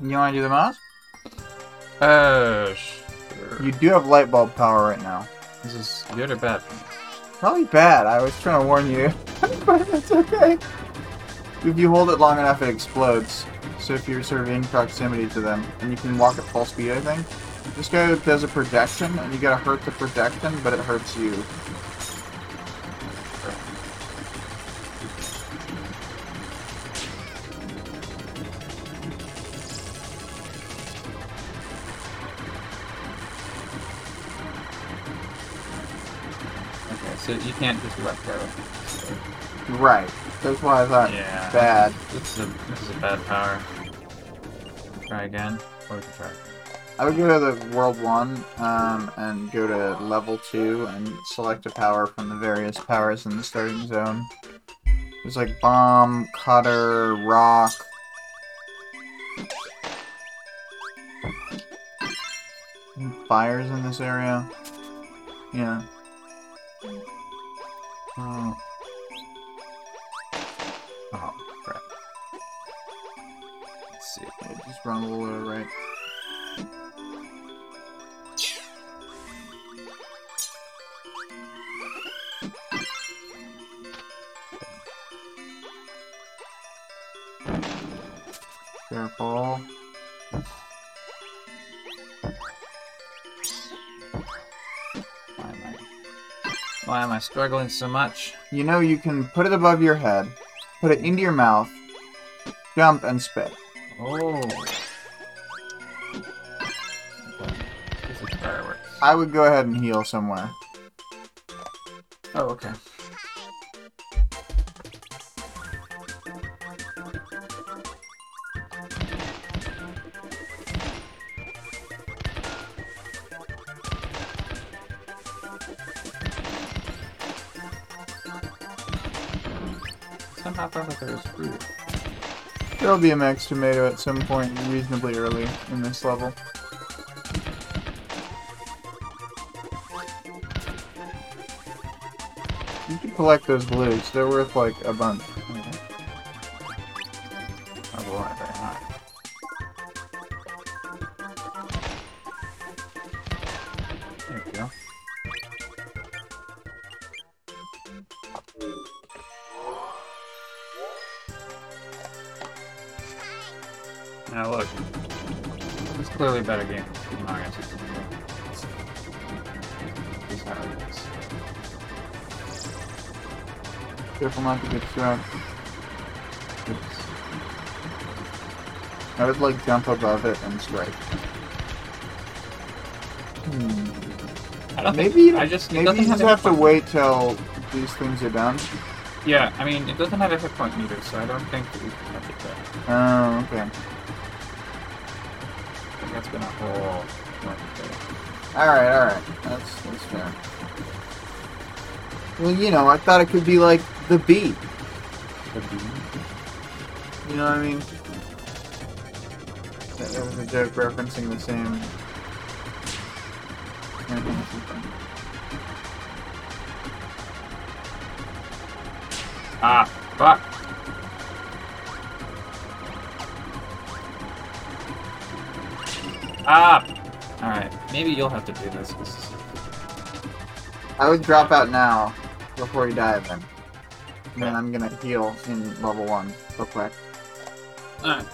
[SPEAKER 2] You want to do the mouse?
[SPEAKER 1] Uh, sure.
[SPEAKER 2] You do have light bulb power right now.
[SPEAKER 1] This is good or bad?
[SPEAKER 2] Probably bad. I was trying to warn you, but it's okay. If you hold it long enough, it explodes. So if you're sort of in proximity to them, and you can walk at full speed, I think. This guy does a projection, and you gotta hurt the projection, but it hurts you.
[SPEAKER 1] can't just let go.
[SPEAKER 2] Right. That's why I thought
[SPEAKER 1] yeah,
[SPEAKER 2] bad.
[SPEAKER 1] This is a this is a bad power. Try again. Or we can try.
[SPEAKER 2] I would go to the world one um, and go to level two and select a power from the various powers in the starting zone. There's like bomb, cutter, rock. Fires in this area. Yeah.
[SPEAKER 1] Struggling so much?
[SPEAKER 2] You know you can put it above your head, put it into your mouth, jump and spit.
[SPEAKER 1] Oh. This is fireworks.
[SPEAKER 2] I would go ahead and heal somewhere.
[SPEAKER 1] Oh, okay.
[SPEAKER 2] There'll be a max tomato at some point reasonably early in this level. You can collect those blues. They're worth like a bunch.
[SPEAKER 1] Not
[SPEAKER 2] to get struck. I would like jump above it and strike. Hmm.
[SPEAKER 1] I don't
[SPEAKER 2] Maybe
[SPEAKER 1] think, I just
[SPEAKER 2] maybe you just have to wait till these things are done.
[SPEAKER 1] Yeah, I mean it doesn't have a hit point meter, so I don't think that we can touch it there.
[SPEAKER 2] Oh, okay.
[SPEAKER 1] I think that's been a whole.
[SPEAKER 2] Alright, alright. That's that's fair. Well, you know, I thought it could be like the bee. You know what I mean? That, that was a joke referencing the same.
[SPEAKER 1] Ah, fuck. Ah! Alright, maybe you'll have to do this. 'cause-
[SPEAKER 2] I would drop out now before you die then. And then I'm gonna heal in level one real quick.
[SPEAKER 1] Alright.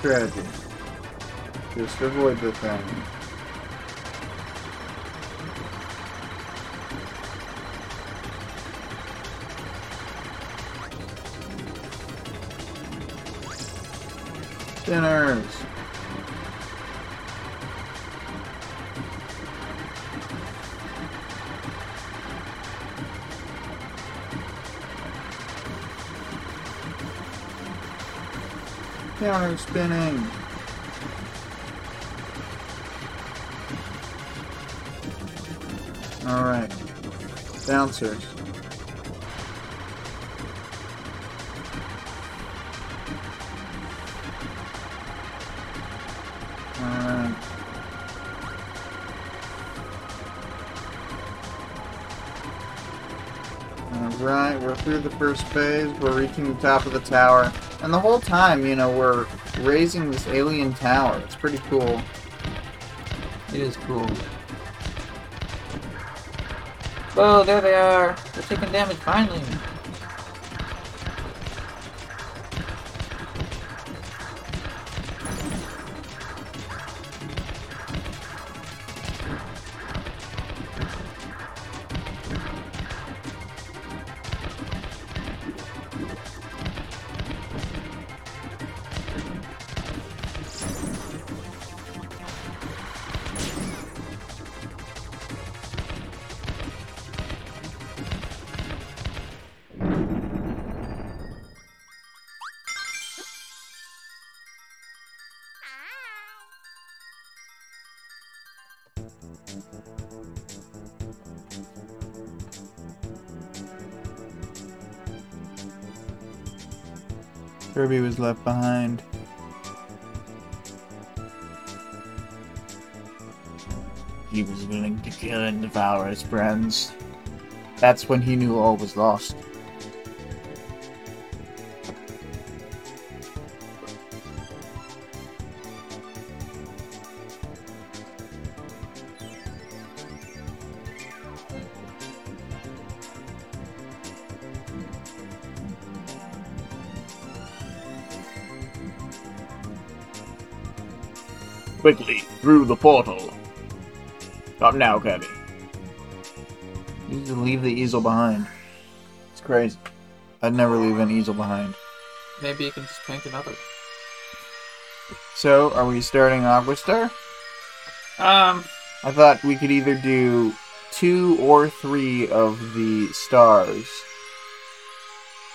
[SPEAKER 2] Strategy. Just avoid the thing. Spinning! Alright. Bouncers. Uh, Alright. Alright, we're through the first phase. We're reaching the top of the tower. And the whole time, you know, we're raising this alien tower. It's pretty cool.
[SPEAKER 1] It is cool.
[SPEAKER 3] Oh, there they are! They're taking damage finally!
[SPEAKER 2] Kirby was left behind. He was willing to kill and devour his friends. That's when he knew all was lost. The portal. Not now, Kirby. You need to leave the easel behind. It's crazy. I'd never leave an easel behind.
[SPEAKER 3] Maybe you can just paint another.
[SPEAKER 2] So, are we starting Aquastar?
[SPEAKER 1] Um,
[SPEAKER 2] I thought we could either do two or three of the stars.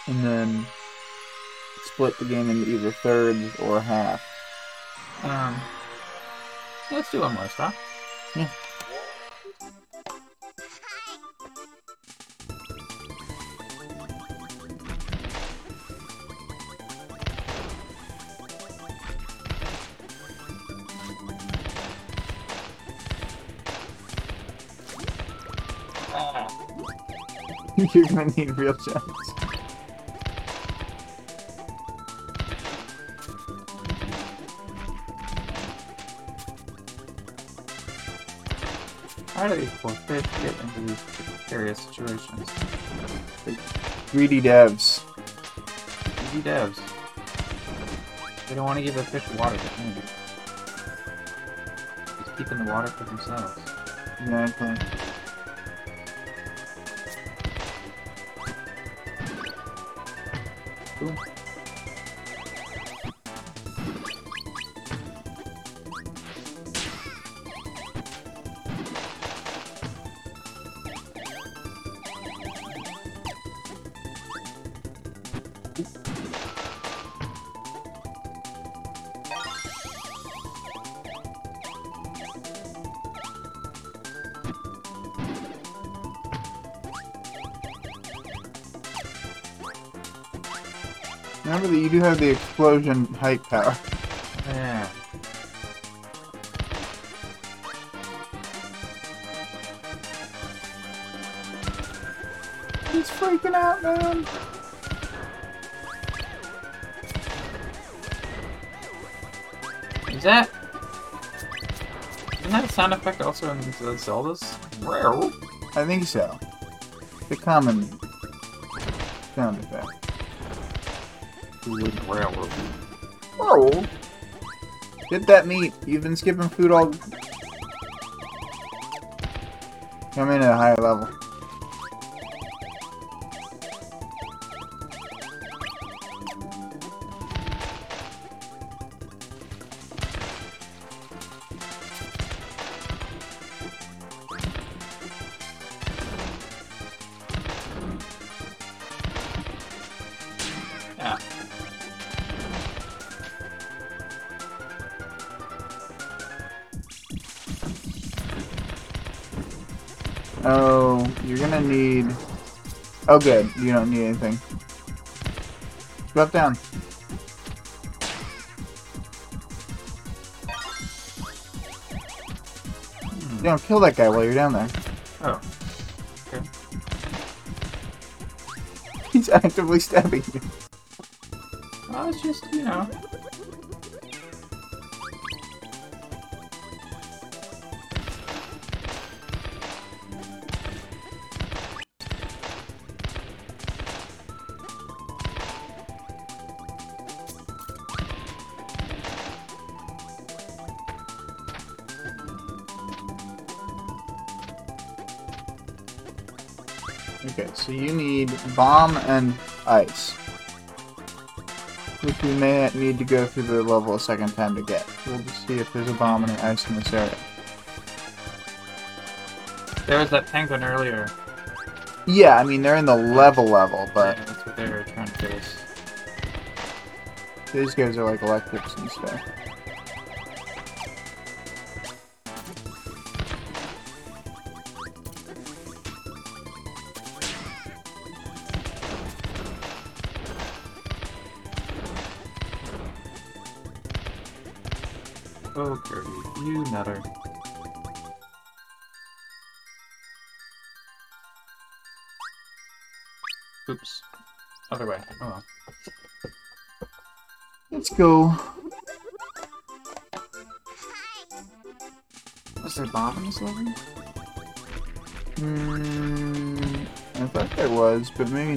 [SPEAKER 2] And then split the game into either thirds or half.
[SPEAKER 1] um, let's do one more star.
[SPEAKER 2] Yeah. You're gonna need real gems.
[SPEAKER 1] Poor fish get into these precarious situations?
[SPEAKER 2] Greedy devs.
[SPEAKER 1] Easy devs. They don't want to give the fish water to drink. Just keeping the water for themselves.
[SPEAKER 2] Exactly. You do have the explosion height power.
[SPEAKER 1] Yeah.
[SPEAKER 2] He's freaking out, man.
[SPEAKER 1] Is that? Isn't that a sound effect also in the Zeldas? Rare.
[SPEAKER 2] I think so. The common sound effect.
[SPEAKER 1] Railroad.
[SPEAKER 2] Oh! Get that meat. You've been skipping food all. Come in at a higher level. Oh, good. You don't need anything. Drop down.
[SPEAKER 1] Hmm.
[SPEAKER 2] Don't kill that guy while you're down there.
[SPEAKER 1] Oh.
[SPEAKER 2] He's actively stabbing you.
[SPEAKER 1] Well, it's just, you know.
[SPEAKER 2] Bomb and ice. Which we may need to go through the level a second time to get. We'll just see if there's a bomb and an ice in this area.
[SPEAKER 1] There was that penguin earlier.
[SPEAKER 2] Yeah, I mean they're in the level level, but
[SPEAKER 1] Yeah, that's what they were trying to face.
[SPEAKER 2] these guys are like electrics and stuff. But maybe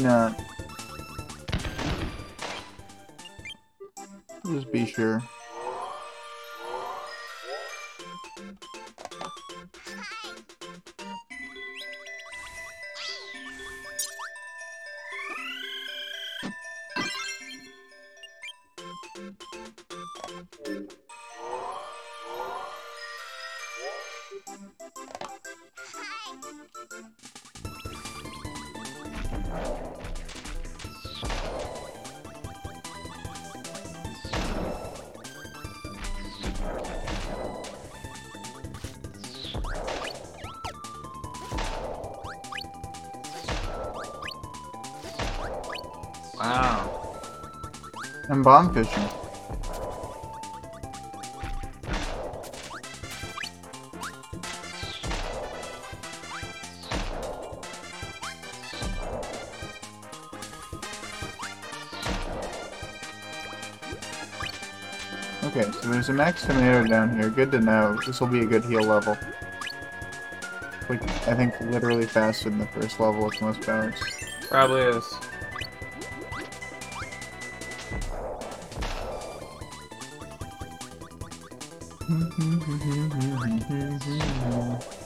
[SPEAKER 2] And bomb fishing. Okay, so there's a max tomato down here. Good to know. This will be a good heal level. Like, I think literally faster than the first level with most powers.
[SPEAKER 1] Probably is. A utterly bizarre power.
[SPEAKER 2] Indeed. There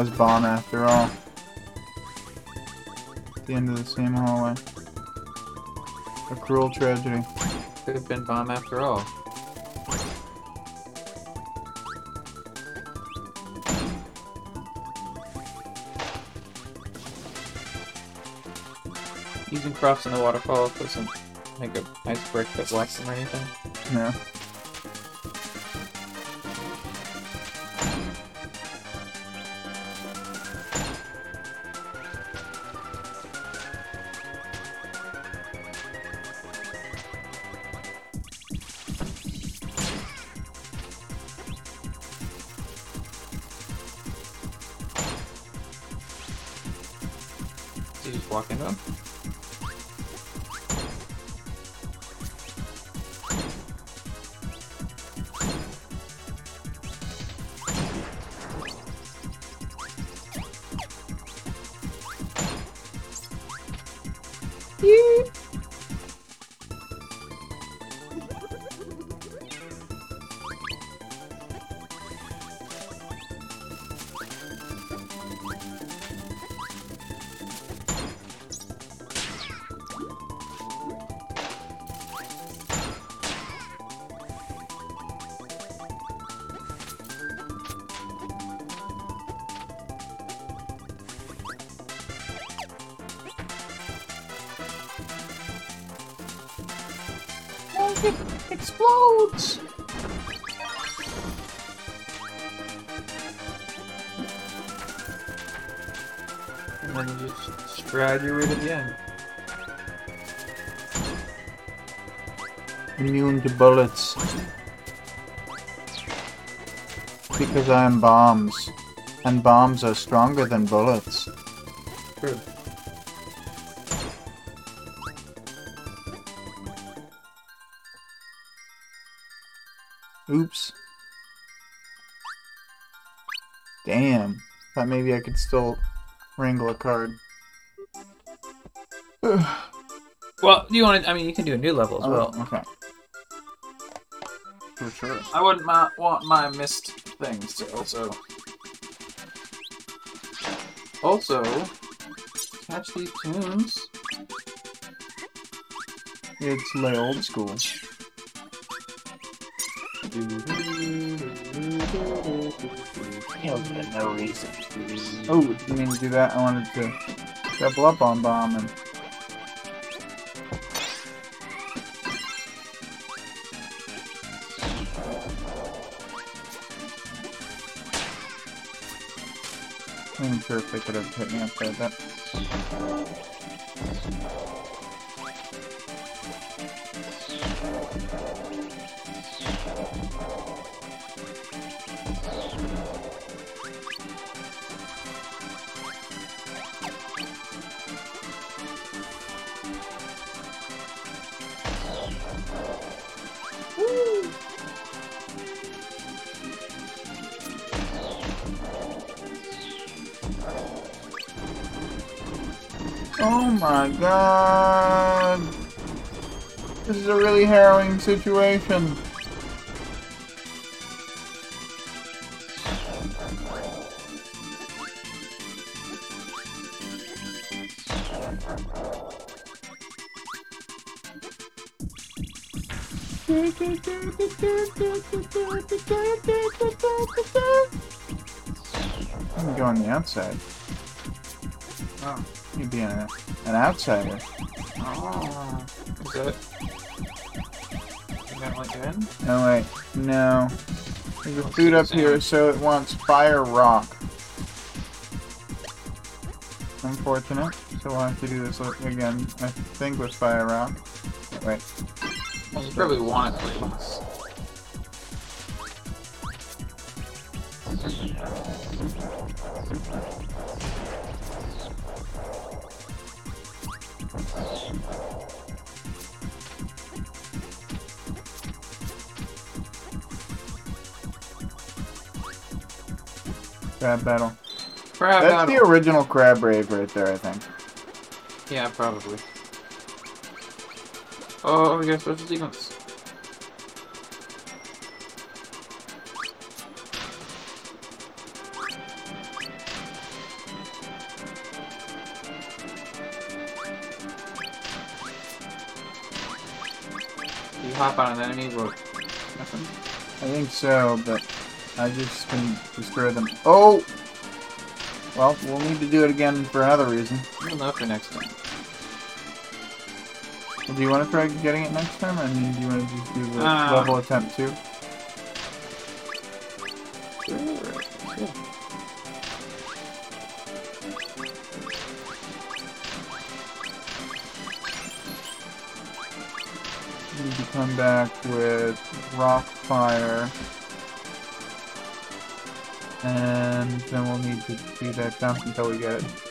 [SPEAKER 2] was bomb after all. At the end of the same hallway. A cruel tragedy.
[SPEAKER 1] Could have been bomb after all. Using crops in the waterfall doesn't make a nice brick that blocks them or anything.
[SPEAKER 2] No. Bullets. Because I am bombs. And bombs are stronger than bullets.
[SPEAKER 3] True.
[SPEAKER 2] Oops. Damn. Thought maybe I could still wrangle a card.
[SPEAKER 1] Well, do you want to? I mean, you can do a new level as oh, well.
[SPEAKER 2] Oh, okay. For sure.
[SPEAKER 1] I wouldn't ma- want my missed things to also also catch these tunes.
[SPEAKER 2] It's like old school.
[SPEAKER 1] no reason.
[SPEAKER 2] Oh, didn't mean to do that. I wanted to double up on bomb and Sure if they could have hit me up there, but god! This is a really harrowing situation. Go on the outside.
[SPEAKER 1] Oh.
[SPEAKER 2] You'd be an, an outsider.
[SPEAKER 1] Oh. Is that? You meant like in?
[SPEAKER 2] No, wait. No. There's a food up here, so it wants fire rock. Unfortunate. So we'll have to do this again, I think with fire rock. Wait.
[SPEAKER 1] Well, you probably want it to
[SPEAKER 2] Crab battle.
[SPEAKER 1] Crab
[SPEAKER 2] That's
[SPEAKER 1] battle.
[SPEAKER 2] the original crab rave right there, I think.
[SPEAKER 1] Yeah, probably. Oh, we got special sequence. You hop on an enemy, what? Nothing?
[SPEAKER 2] I think so, but I just can destroy them. Oh! Well, we'll need to do it again for another reason.
[SPEAKER 1] You'll know for next time.
[SPEAKER 2] Do you want to try getting it next time? I mean, do you want to just do the
[SPEAKER 1] Uh.
[SPEAKER 2] level attempt too? Need to come back with rock fire. And then we'll need to do that jump until we get it.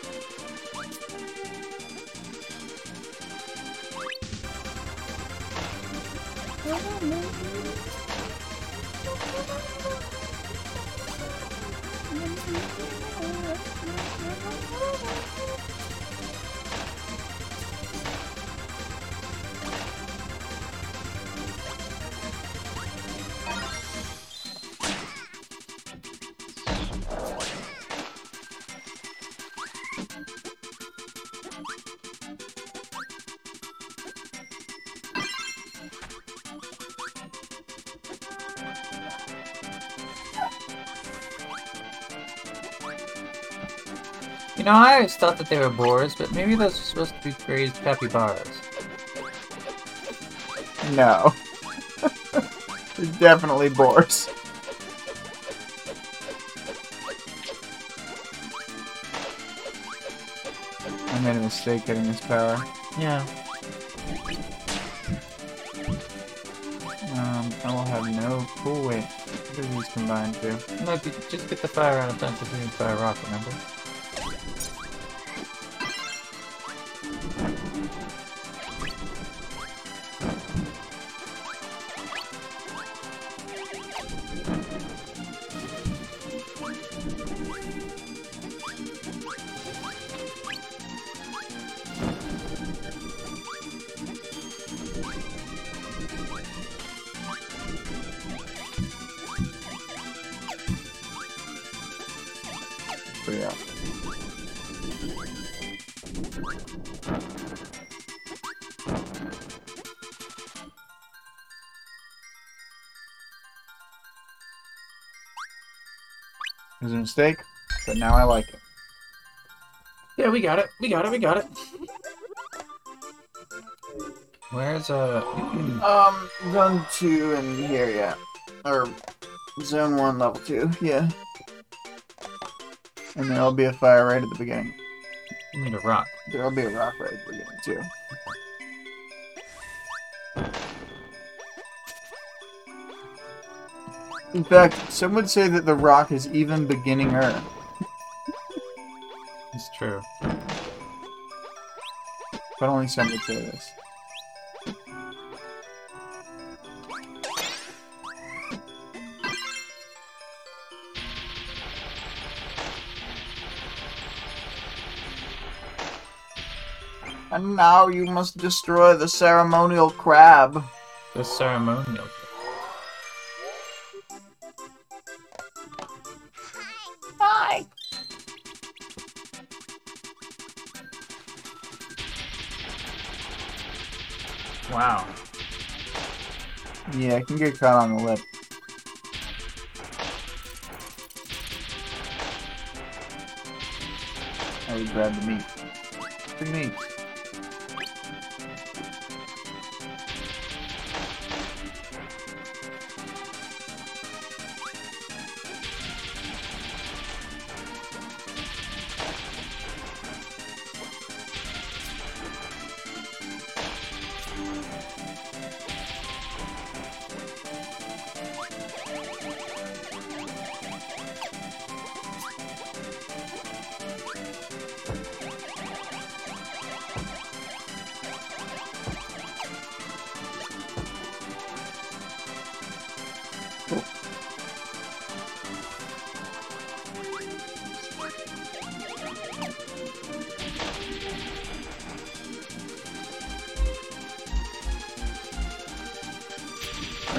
[SPEAKER 1] Thought that they were boars, but maybe those are supposed to be crazed capybaras.
[SPEAKER 2] No. They're definitely boars. I made a mistake getting this power.
[SPEAKER 1] Yeah.
[SPEAKER 2] Um, I will have no. Cool, wait. What are these combined to?
[SPEAKER 1] No, just get the fire out of time to do fire rock, remember?
[SPEAKER 2] But now I like it.
[SPEAKER 1] Yeah, we got it. We got it. We got it. Where's uh?
[SPEAKER 2] Um, zone two and here, yeah. Or zone one, level two, yeah. And there'll be a fire right at the beginning.
[SPEAKER 1] we need a rock.
[SPEAKER 2] There'll be a rock right at the beginning, too. In fact, some would say that the rock is even beginninger. But only some would say this. And now you must destroy the ceremonial crab.
[SPEAKER 1] The ceremonial.
[SPEAKER 2] Hi.
[SPEAKER 1] Wow.
[SPEAKER 2] Yeah, I can get caught on the lip. I would grab the meat. Free meat.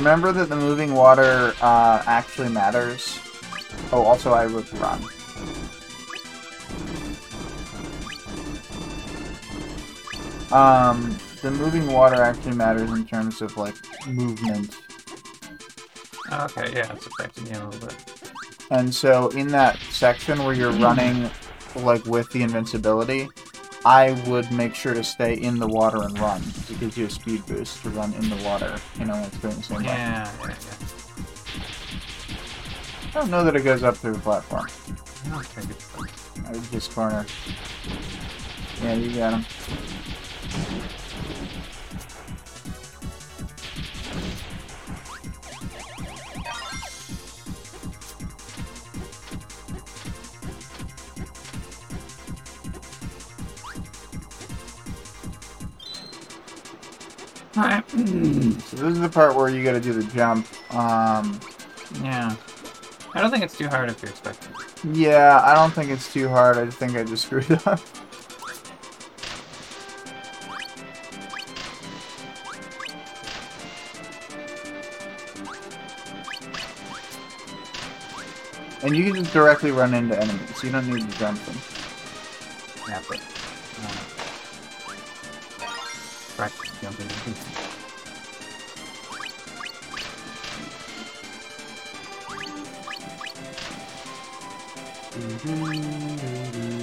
[SPEAKER 2] Remember that the moving water uh, actually matters. Oh, also I would run. Um, the moving water actually matters in terms of like movement.
[SPEAKER 1] Okay, yeah, it's affecting you a little bit.
[SPEAKER 2] And so in that section where you're running like with the invincibility, I would make sure to stay in the water and run. It gives you a speed boost to run in the water, you know, when it's doing the same way.
[SPEAKER 1] Yeah, yeah,
[SPEAKER 2] I don't know that it goes up through the platform.
[SPEAKER 1] I don't think it's.
[SPEAKER 2] I this corner. Yeah, you got him. This is the part where you gotta do the jump. Um,
[SPEAKER 1] Yeah. I don't think it's too hard if you're expecting.
[SPEAKER 2] yeah, I don't think it's too hard. I think I just screwed up. And you can just directly run into enemies. So You don't need to jump them.
[SPEAKER 1] Yeah, but. Uh, practice jumping.
[SPEAKER 2] うん。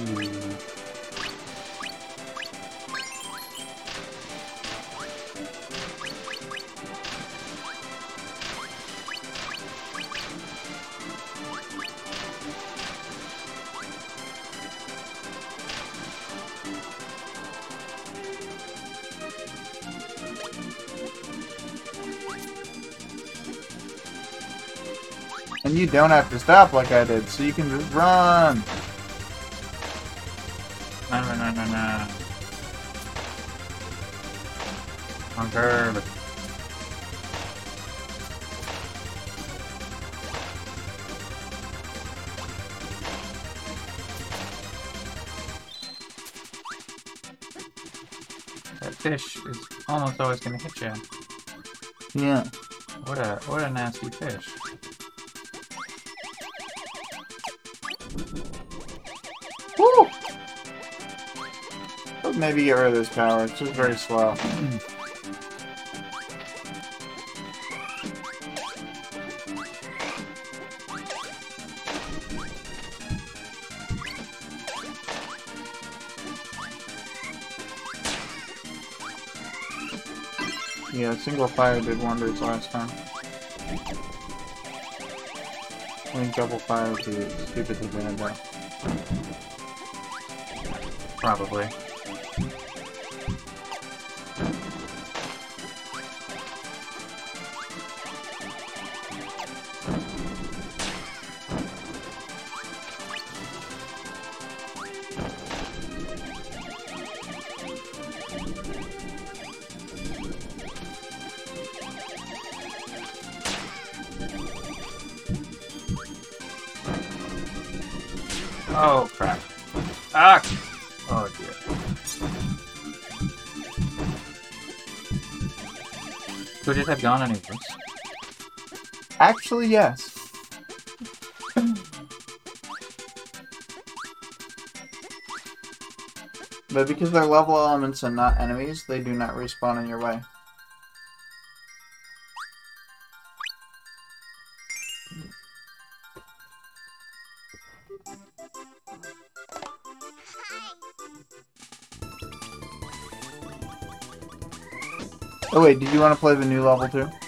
[SPEAKER 2] You don't have to stop like I did, so you can just run.
[SPEAKER 1] No, no, no, no, no. On curve. That fish is almost always gonna hit you.
[SPEAKER 2] Yeah.
[SPEAKER 1] What a what a nasty fish.
[SPEAKER 2] Maybe get rid of this power. It's just very slow. Yeah, single fire did wonders last time. I think double fire would be stupidly bad though.
[SPEAKER 1] Probably. Have gone worse?
[SPEAKER 2] Actually, yes. but because they're level elements and not enemies, they do not respawn in your way. Wait, did you want to play the new level too?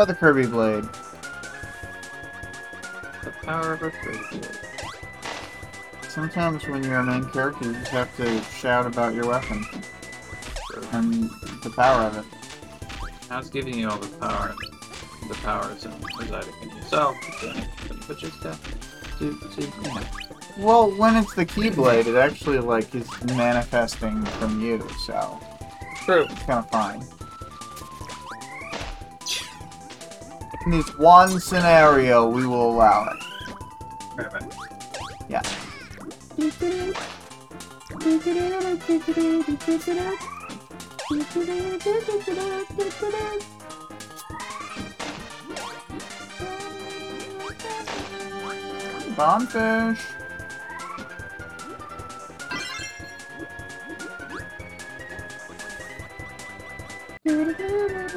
[SPEAKER 2] Power of the Kirby Blade.
[SPEAKER 1] The power of a frisbee.
[SPEAKER 2] Sometimes when you're a main character, you just have to shout about your weapon and the power of it.
[SPEAKER 1] I was giving you all the power, the powers and residing in yourself. But just uh, to, to, you know.
[SPEAKER 2] Well, when it's the Keyblade, it actually like is manifesting from you, so
[SPEAKER 1] True.
[SPEAKER 2] it's kind of fine. In this one scenario, we will allow it. Yeah. Bombfish.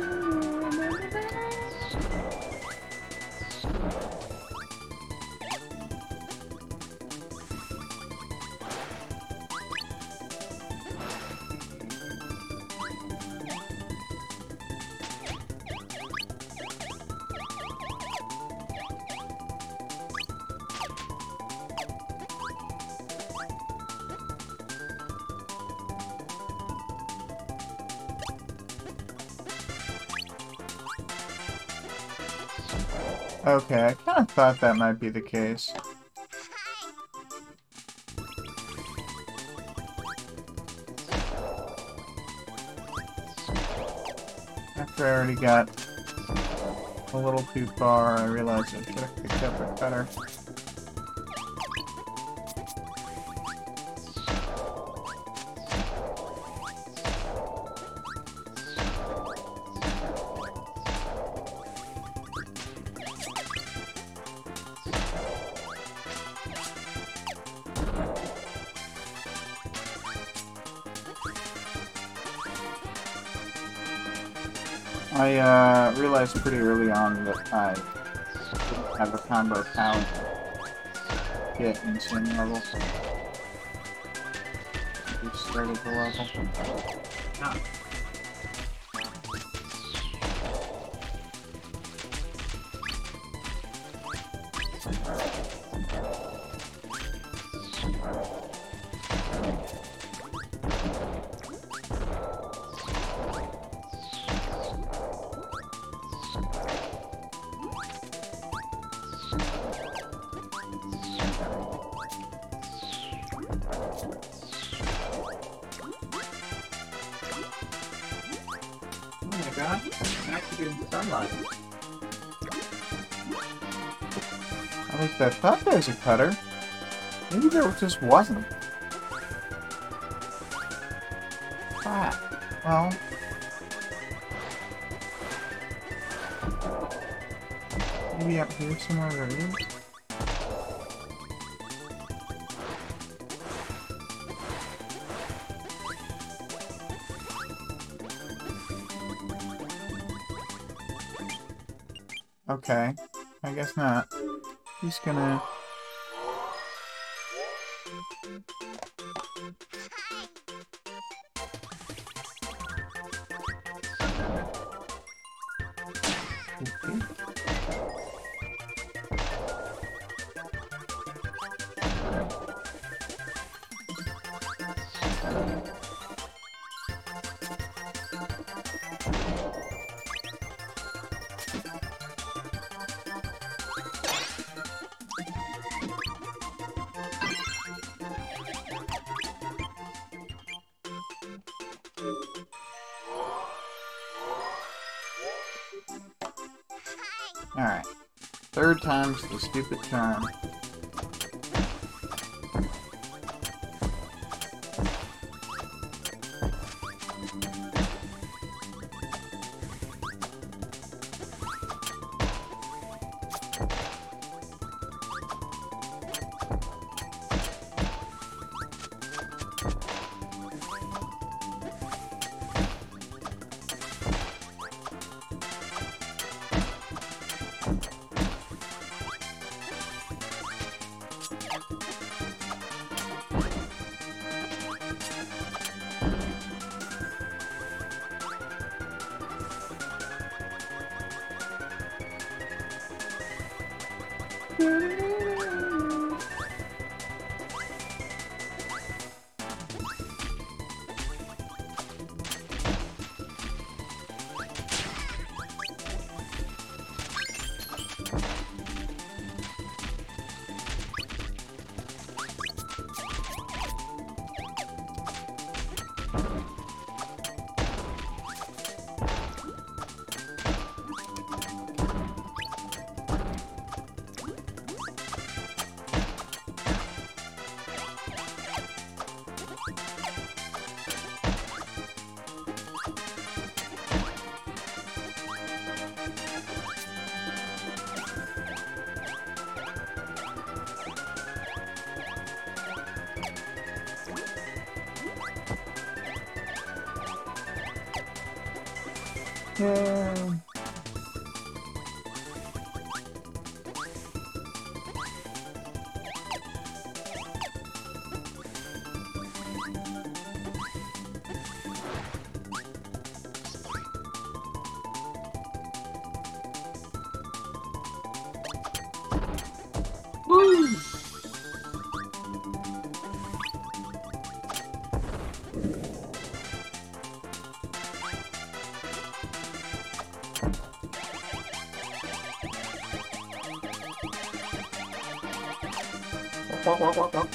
[SPEAKER 2] Okay, I kind of thought that might be the case. After I already got a little too far, I realized I should have picked up it better. Realized pretty early on that I have a combo talent get insane level. We started the level.
[SPEAKER 3] Ah.
[SPEAKER 2] A cutter. Maybe there just wasn't. Ah, well. Maybe up here somewhere there is. Okay, I guess not. He's gonna. Alright. Third time's the stupid charm.
[SPEAKER 3] Walk, walk, walk.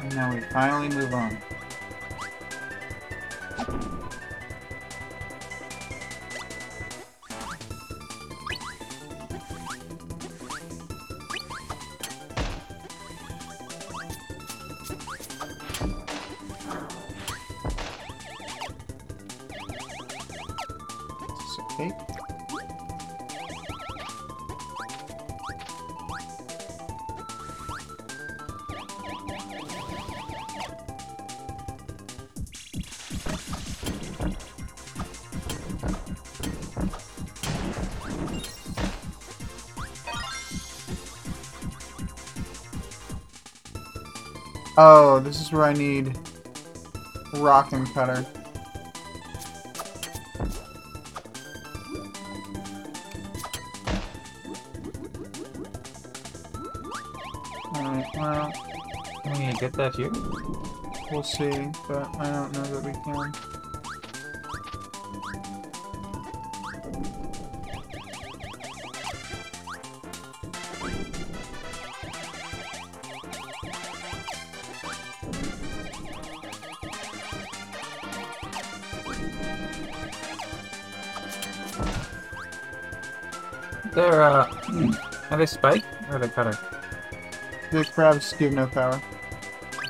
[SPEAKER 2] And now we finally move on. Oh, this is where I need rock and cutter. Alright, well,
[SPEAKER 1] Can we get that here?
[SPEAKER 2] we'll see, but I don't know that we can.
[SPEAKER 1] They spike or are they cutter?
[SPEAKER 2] The crabs give no power.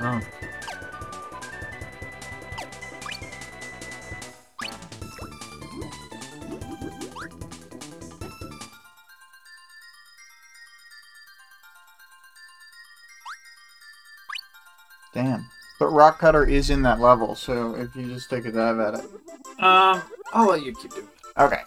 [SPEAKER 1] Oh.
[SPEAKER 2] Damn. But rock cutter is in that level, so if you just take a dive at it.
[SPEAKER 1] Um, I'll let you keep doing it.
[SPEAKER 2] Okay.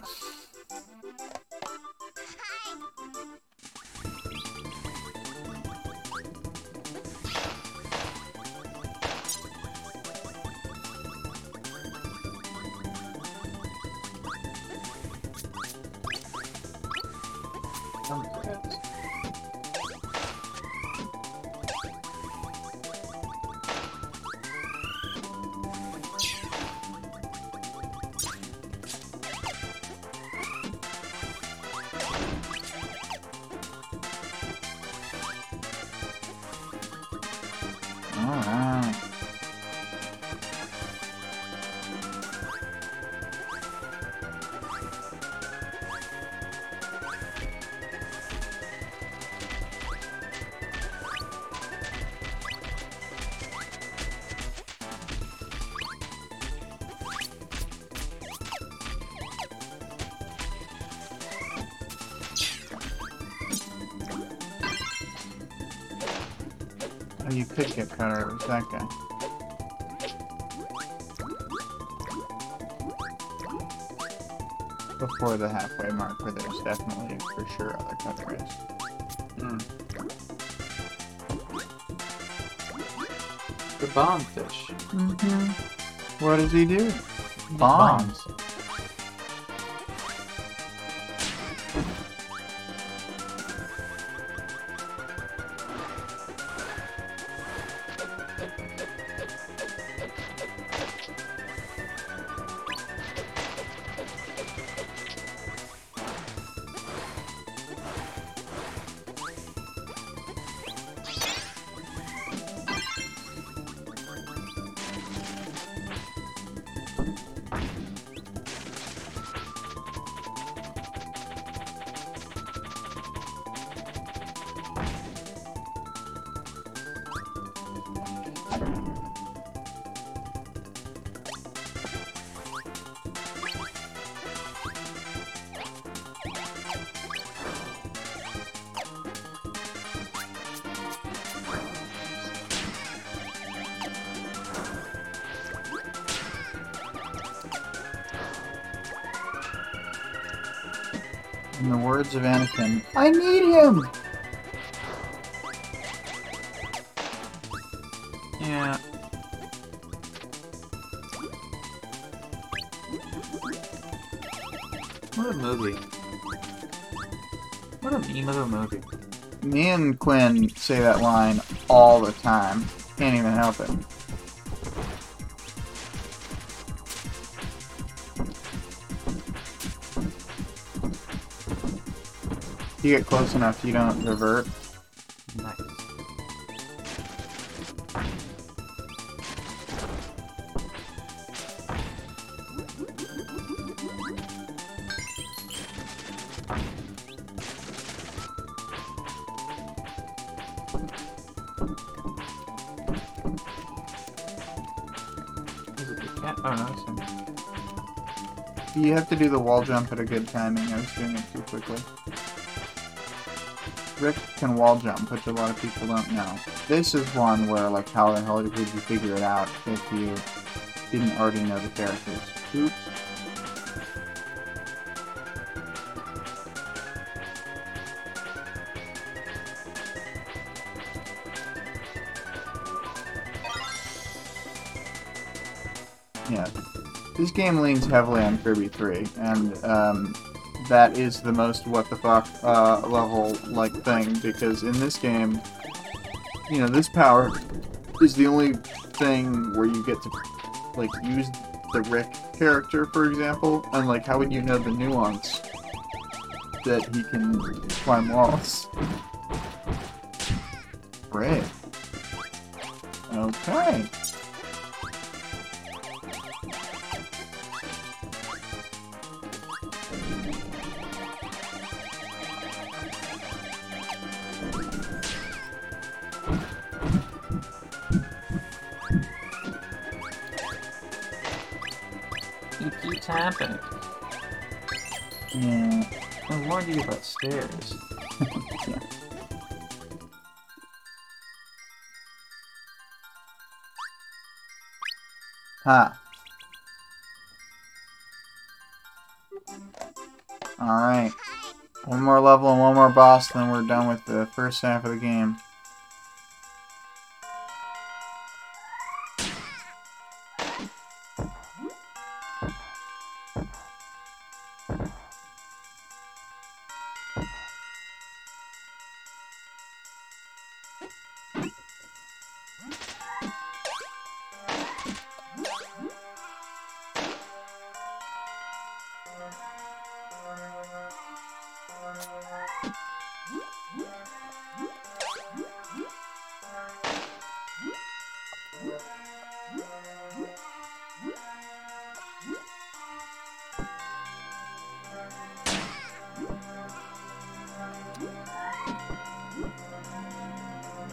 [SPEAKER 2] The
[SPEAKER 1] bomb fish.
[SPEAKER 2] Mm-hmm. What does he do?
[SPEAKER 1] Bombs.
[SPEAKER 2] In the words of Anakin, I need him!
[SPEAKER 1] Yeah. What a movie. What a meme of a movie.
[SPEAKER 2] Me and Quinn say that line all the time. Can't even help it. You get close enough, you don't revert.
[SPEAKER 1] Nice. Is it the cat? Oh no.
[SPEAKER 2] You have to do the wall jump at a good timing. I was doing it too quickly. Rick can wall jump, which a lot of people don't know. This is one where, like, how the hell would you figure it out if you didn't already know the characters? Oops. Yeah. This game leans heavily on Kirby 3, and, um, that is the most what the fuck uh, level like thing because in this game, you know, this power is the only thing where you get to like use the Rick character, for example, and like how would you know the nuance that he can climb walls? And then we're done with the first half of the game.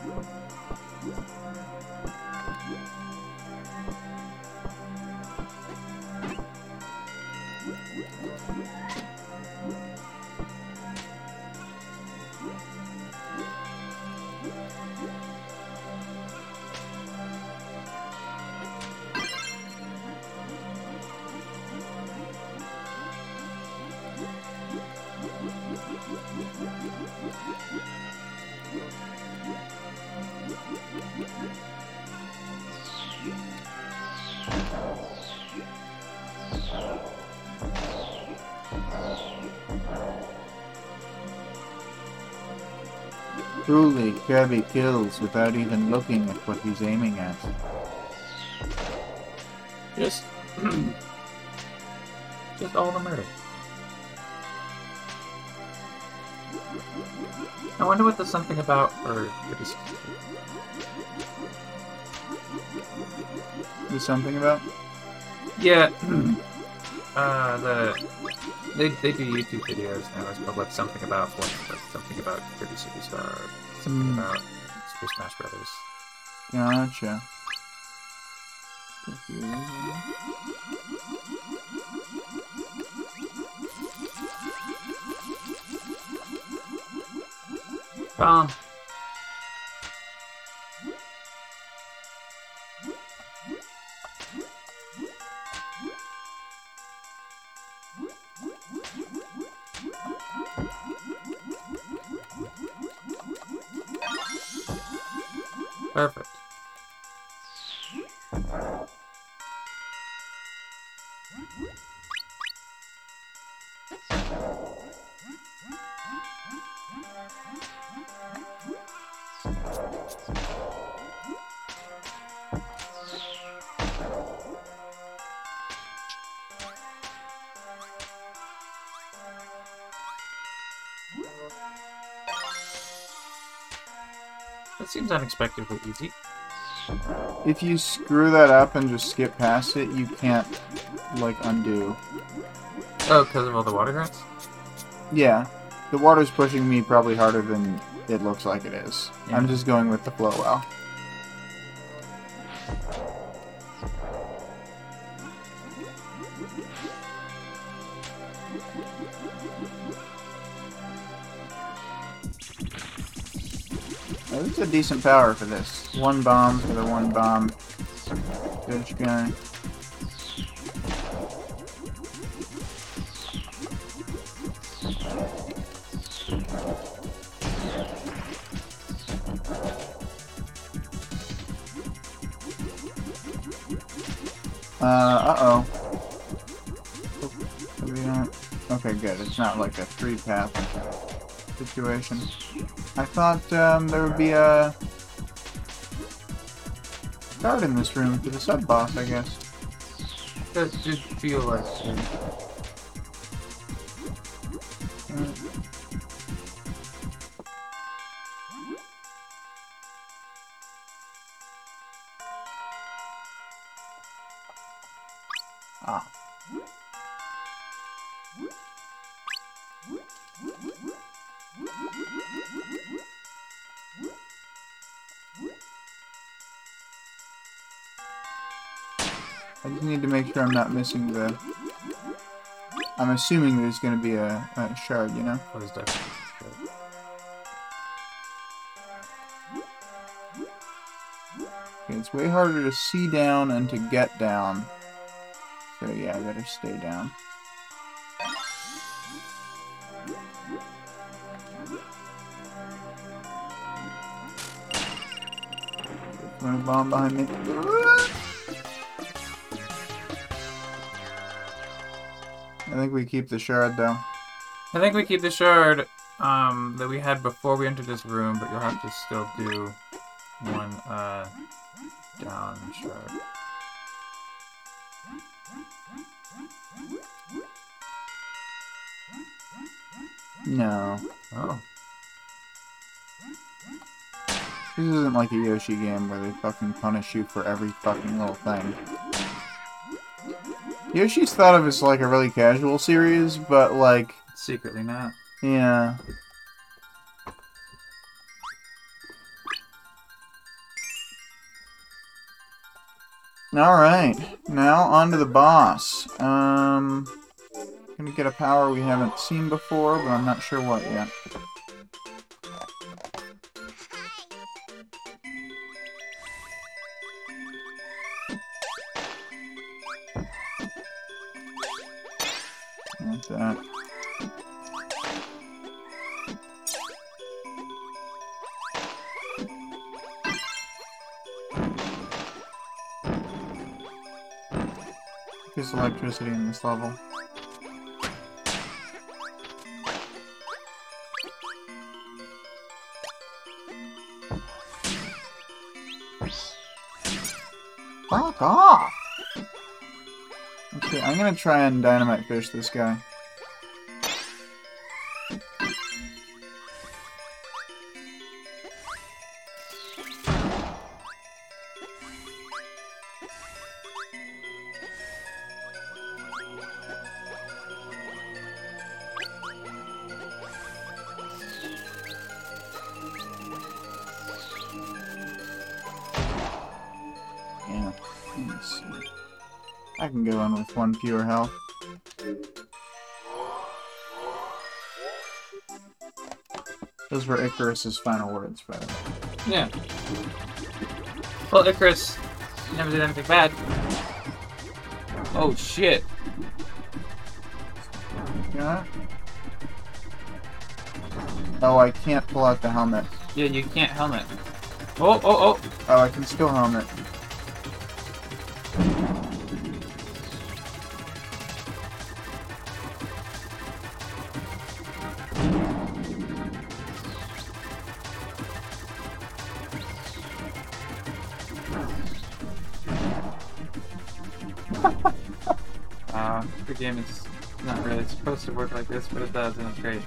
[SPEAKER 2] Yeah. Truly, Kirby kills without even looking at what he's aiming at.
[SPEAKER 1] Just. just all the murder. I wonder what there's something about, or what is
[SPEAKER 2] There's something about?
[SPEAKER 1] Yeah. uh, the they they do YouTube videos now. It's like something about like something about Kirby Superstar, something
[SPEAKER 2] Hmm.
[SPEAKER 1] about Super Smash Brothers.
[SPEAKER 2] Gotcha.
[SPEAKER 1] Bomb. Seems unexpectedly easy.
[SPEAKER 2] If you screw that up and just skip past it, you can't, like, undo.
[SPEAKER 1] Oh, because of all the water grunts?
[SPEAKER 2] Yeah. The water's pushing me probably harder than it looks like it is.
[SPEAKER 1] Yeah.
[SPEAKER 2] I'm just going with the flow well. Decent power for this. One bomb for the one bomb. Good guy. Uh, uh-oh. Okay, good. It's not like a three path situation. I thought um, there would be a guard in this room for the sub boss, I guess.
[SPEAKER 3] Does just feel like
[SPEAKER 2] just need to make sure I'm not missing the... I'm assuming there's going to be a, a shard, you know?
[SPEAKER 3] what is definitely good.
[SPEAKER 2] Okay, it's way harder to see down and to get down. So yeah, I better stay down. A bomb behind me. I think we keep the shard though.
[SPEAKER 1] I think we keep the shard um, that we had before we entered this room, but you'll have to still do one uh, down shard.
[SPEAKER 2] No.
[SPEAKER 1] Oh.
[SPEAKER 2] This isn't like a Yoshi game where they fucking punish you for every fucking little thing. Yoshi's thought of as like a really casual series, but like,
[SPEAKER 1] Secretly not.
[SPEAKER 2] yeah. Alright, now on to the boss. Um, gonna get a power we haven't seen before, but I'm not sure what yet. Electricity in this level. Fuck off! Okay, I'm gonna try and dynamite fish this guy. With health. Those were Icarus's final words, by the way.
[SPEAKER 1] Yeah. Well, Icarus never did anything bad. Oh shit.
[SPEAKER 2] Yeah. Oh, I can't pull out the helmet.
[SPEAKER 1] Yeah, you can't helmet. Oh, oh, oh.
[SPEAKER 2] Oh, I can still helmet.
[SPEAKER 1] The game is not really supposed to work like this, but it does, and it's great.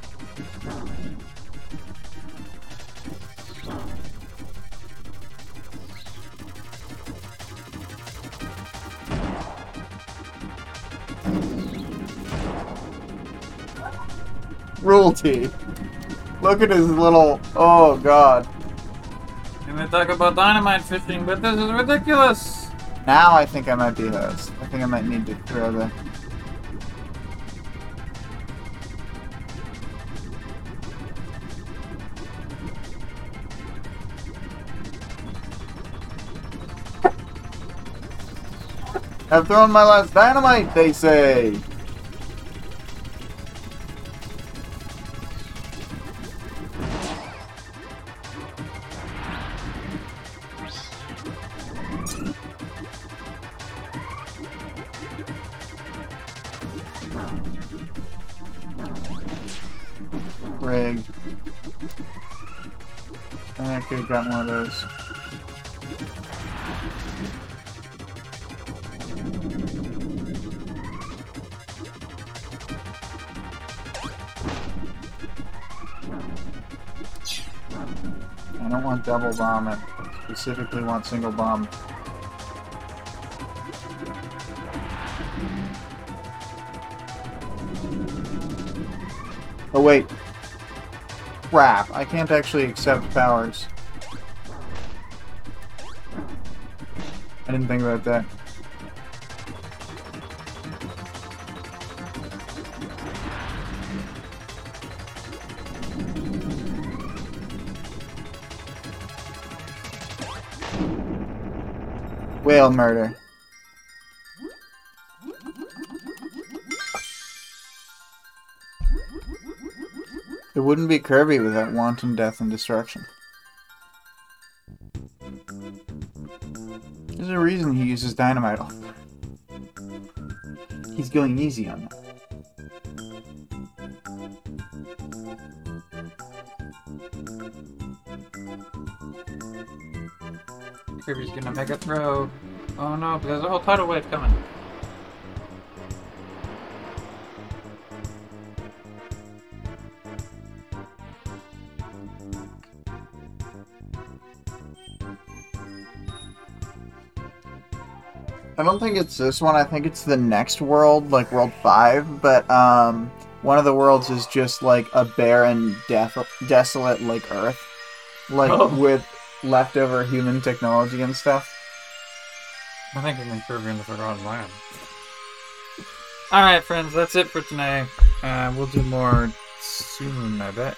[SPEAKER 2] Cruelty. Look at his little. Oh god.
[SPEAKER 1] And we talk about dynamite fishing, but this is ridiculous.
[SPEAKER 2] Now I think I might be host. I think I might need to throw the. I've thrown my last dynamite, they say. Specifically want single bomb. Oh wait. Crap, I can't actually accept powers. I didn't think about that. Whale murder. It wouldn't be Kirby without wanton death and destruction. There's a reason he uses dynamite. He's going easy on them.
[SPEAKER 1] Kirby's gonna make a throw. Oh no, there's a whole tidal wave coming.
[SPEAKER 2] I don't think it's this one. I think it's the next world, like World 5. But um, one of the worlds is just like a barren, death, desolate, like Earth. Like
[SPEAKER 1] Oh.
[SPEAKER 2] with leftover human technology and stuff.
[SPEAKER 1] I think I'm in Kirby and the Forgotten Land. Alright, friends, that's it for tonight. Uh, we'll do more soon, I bet.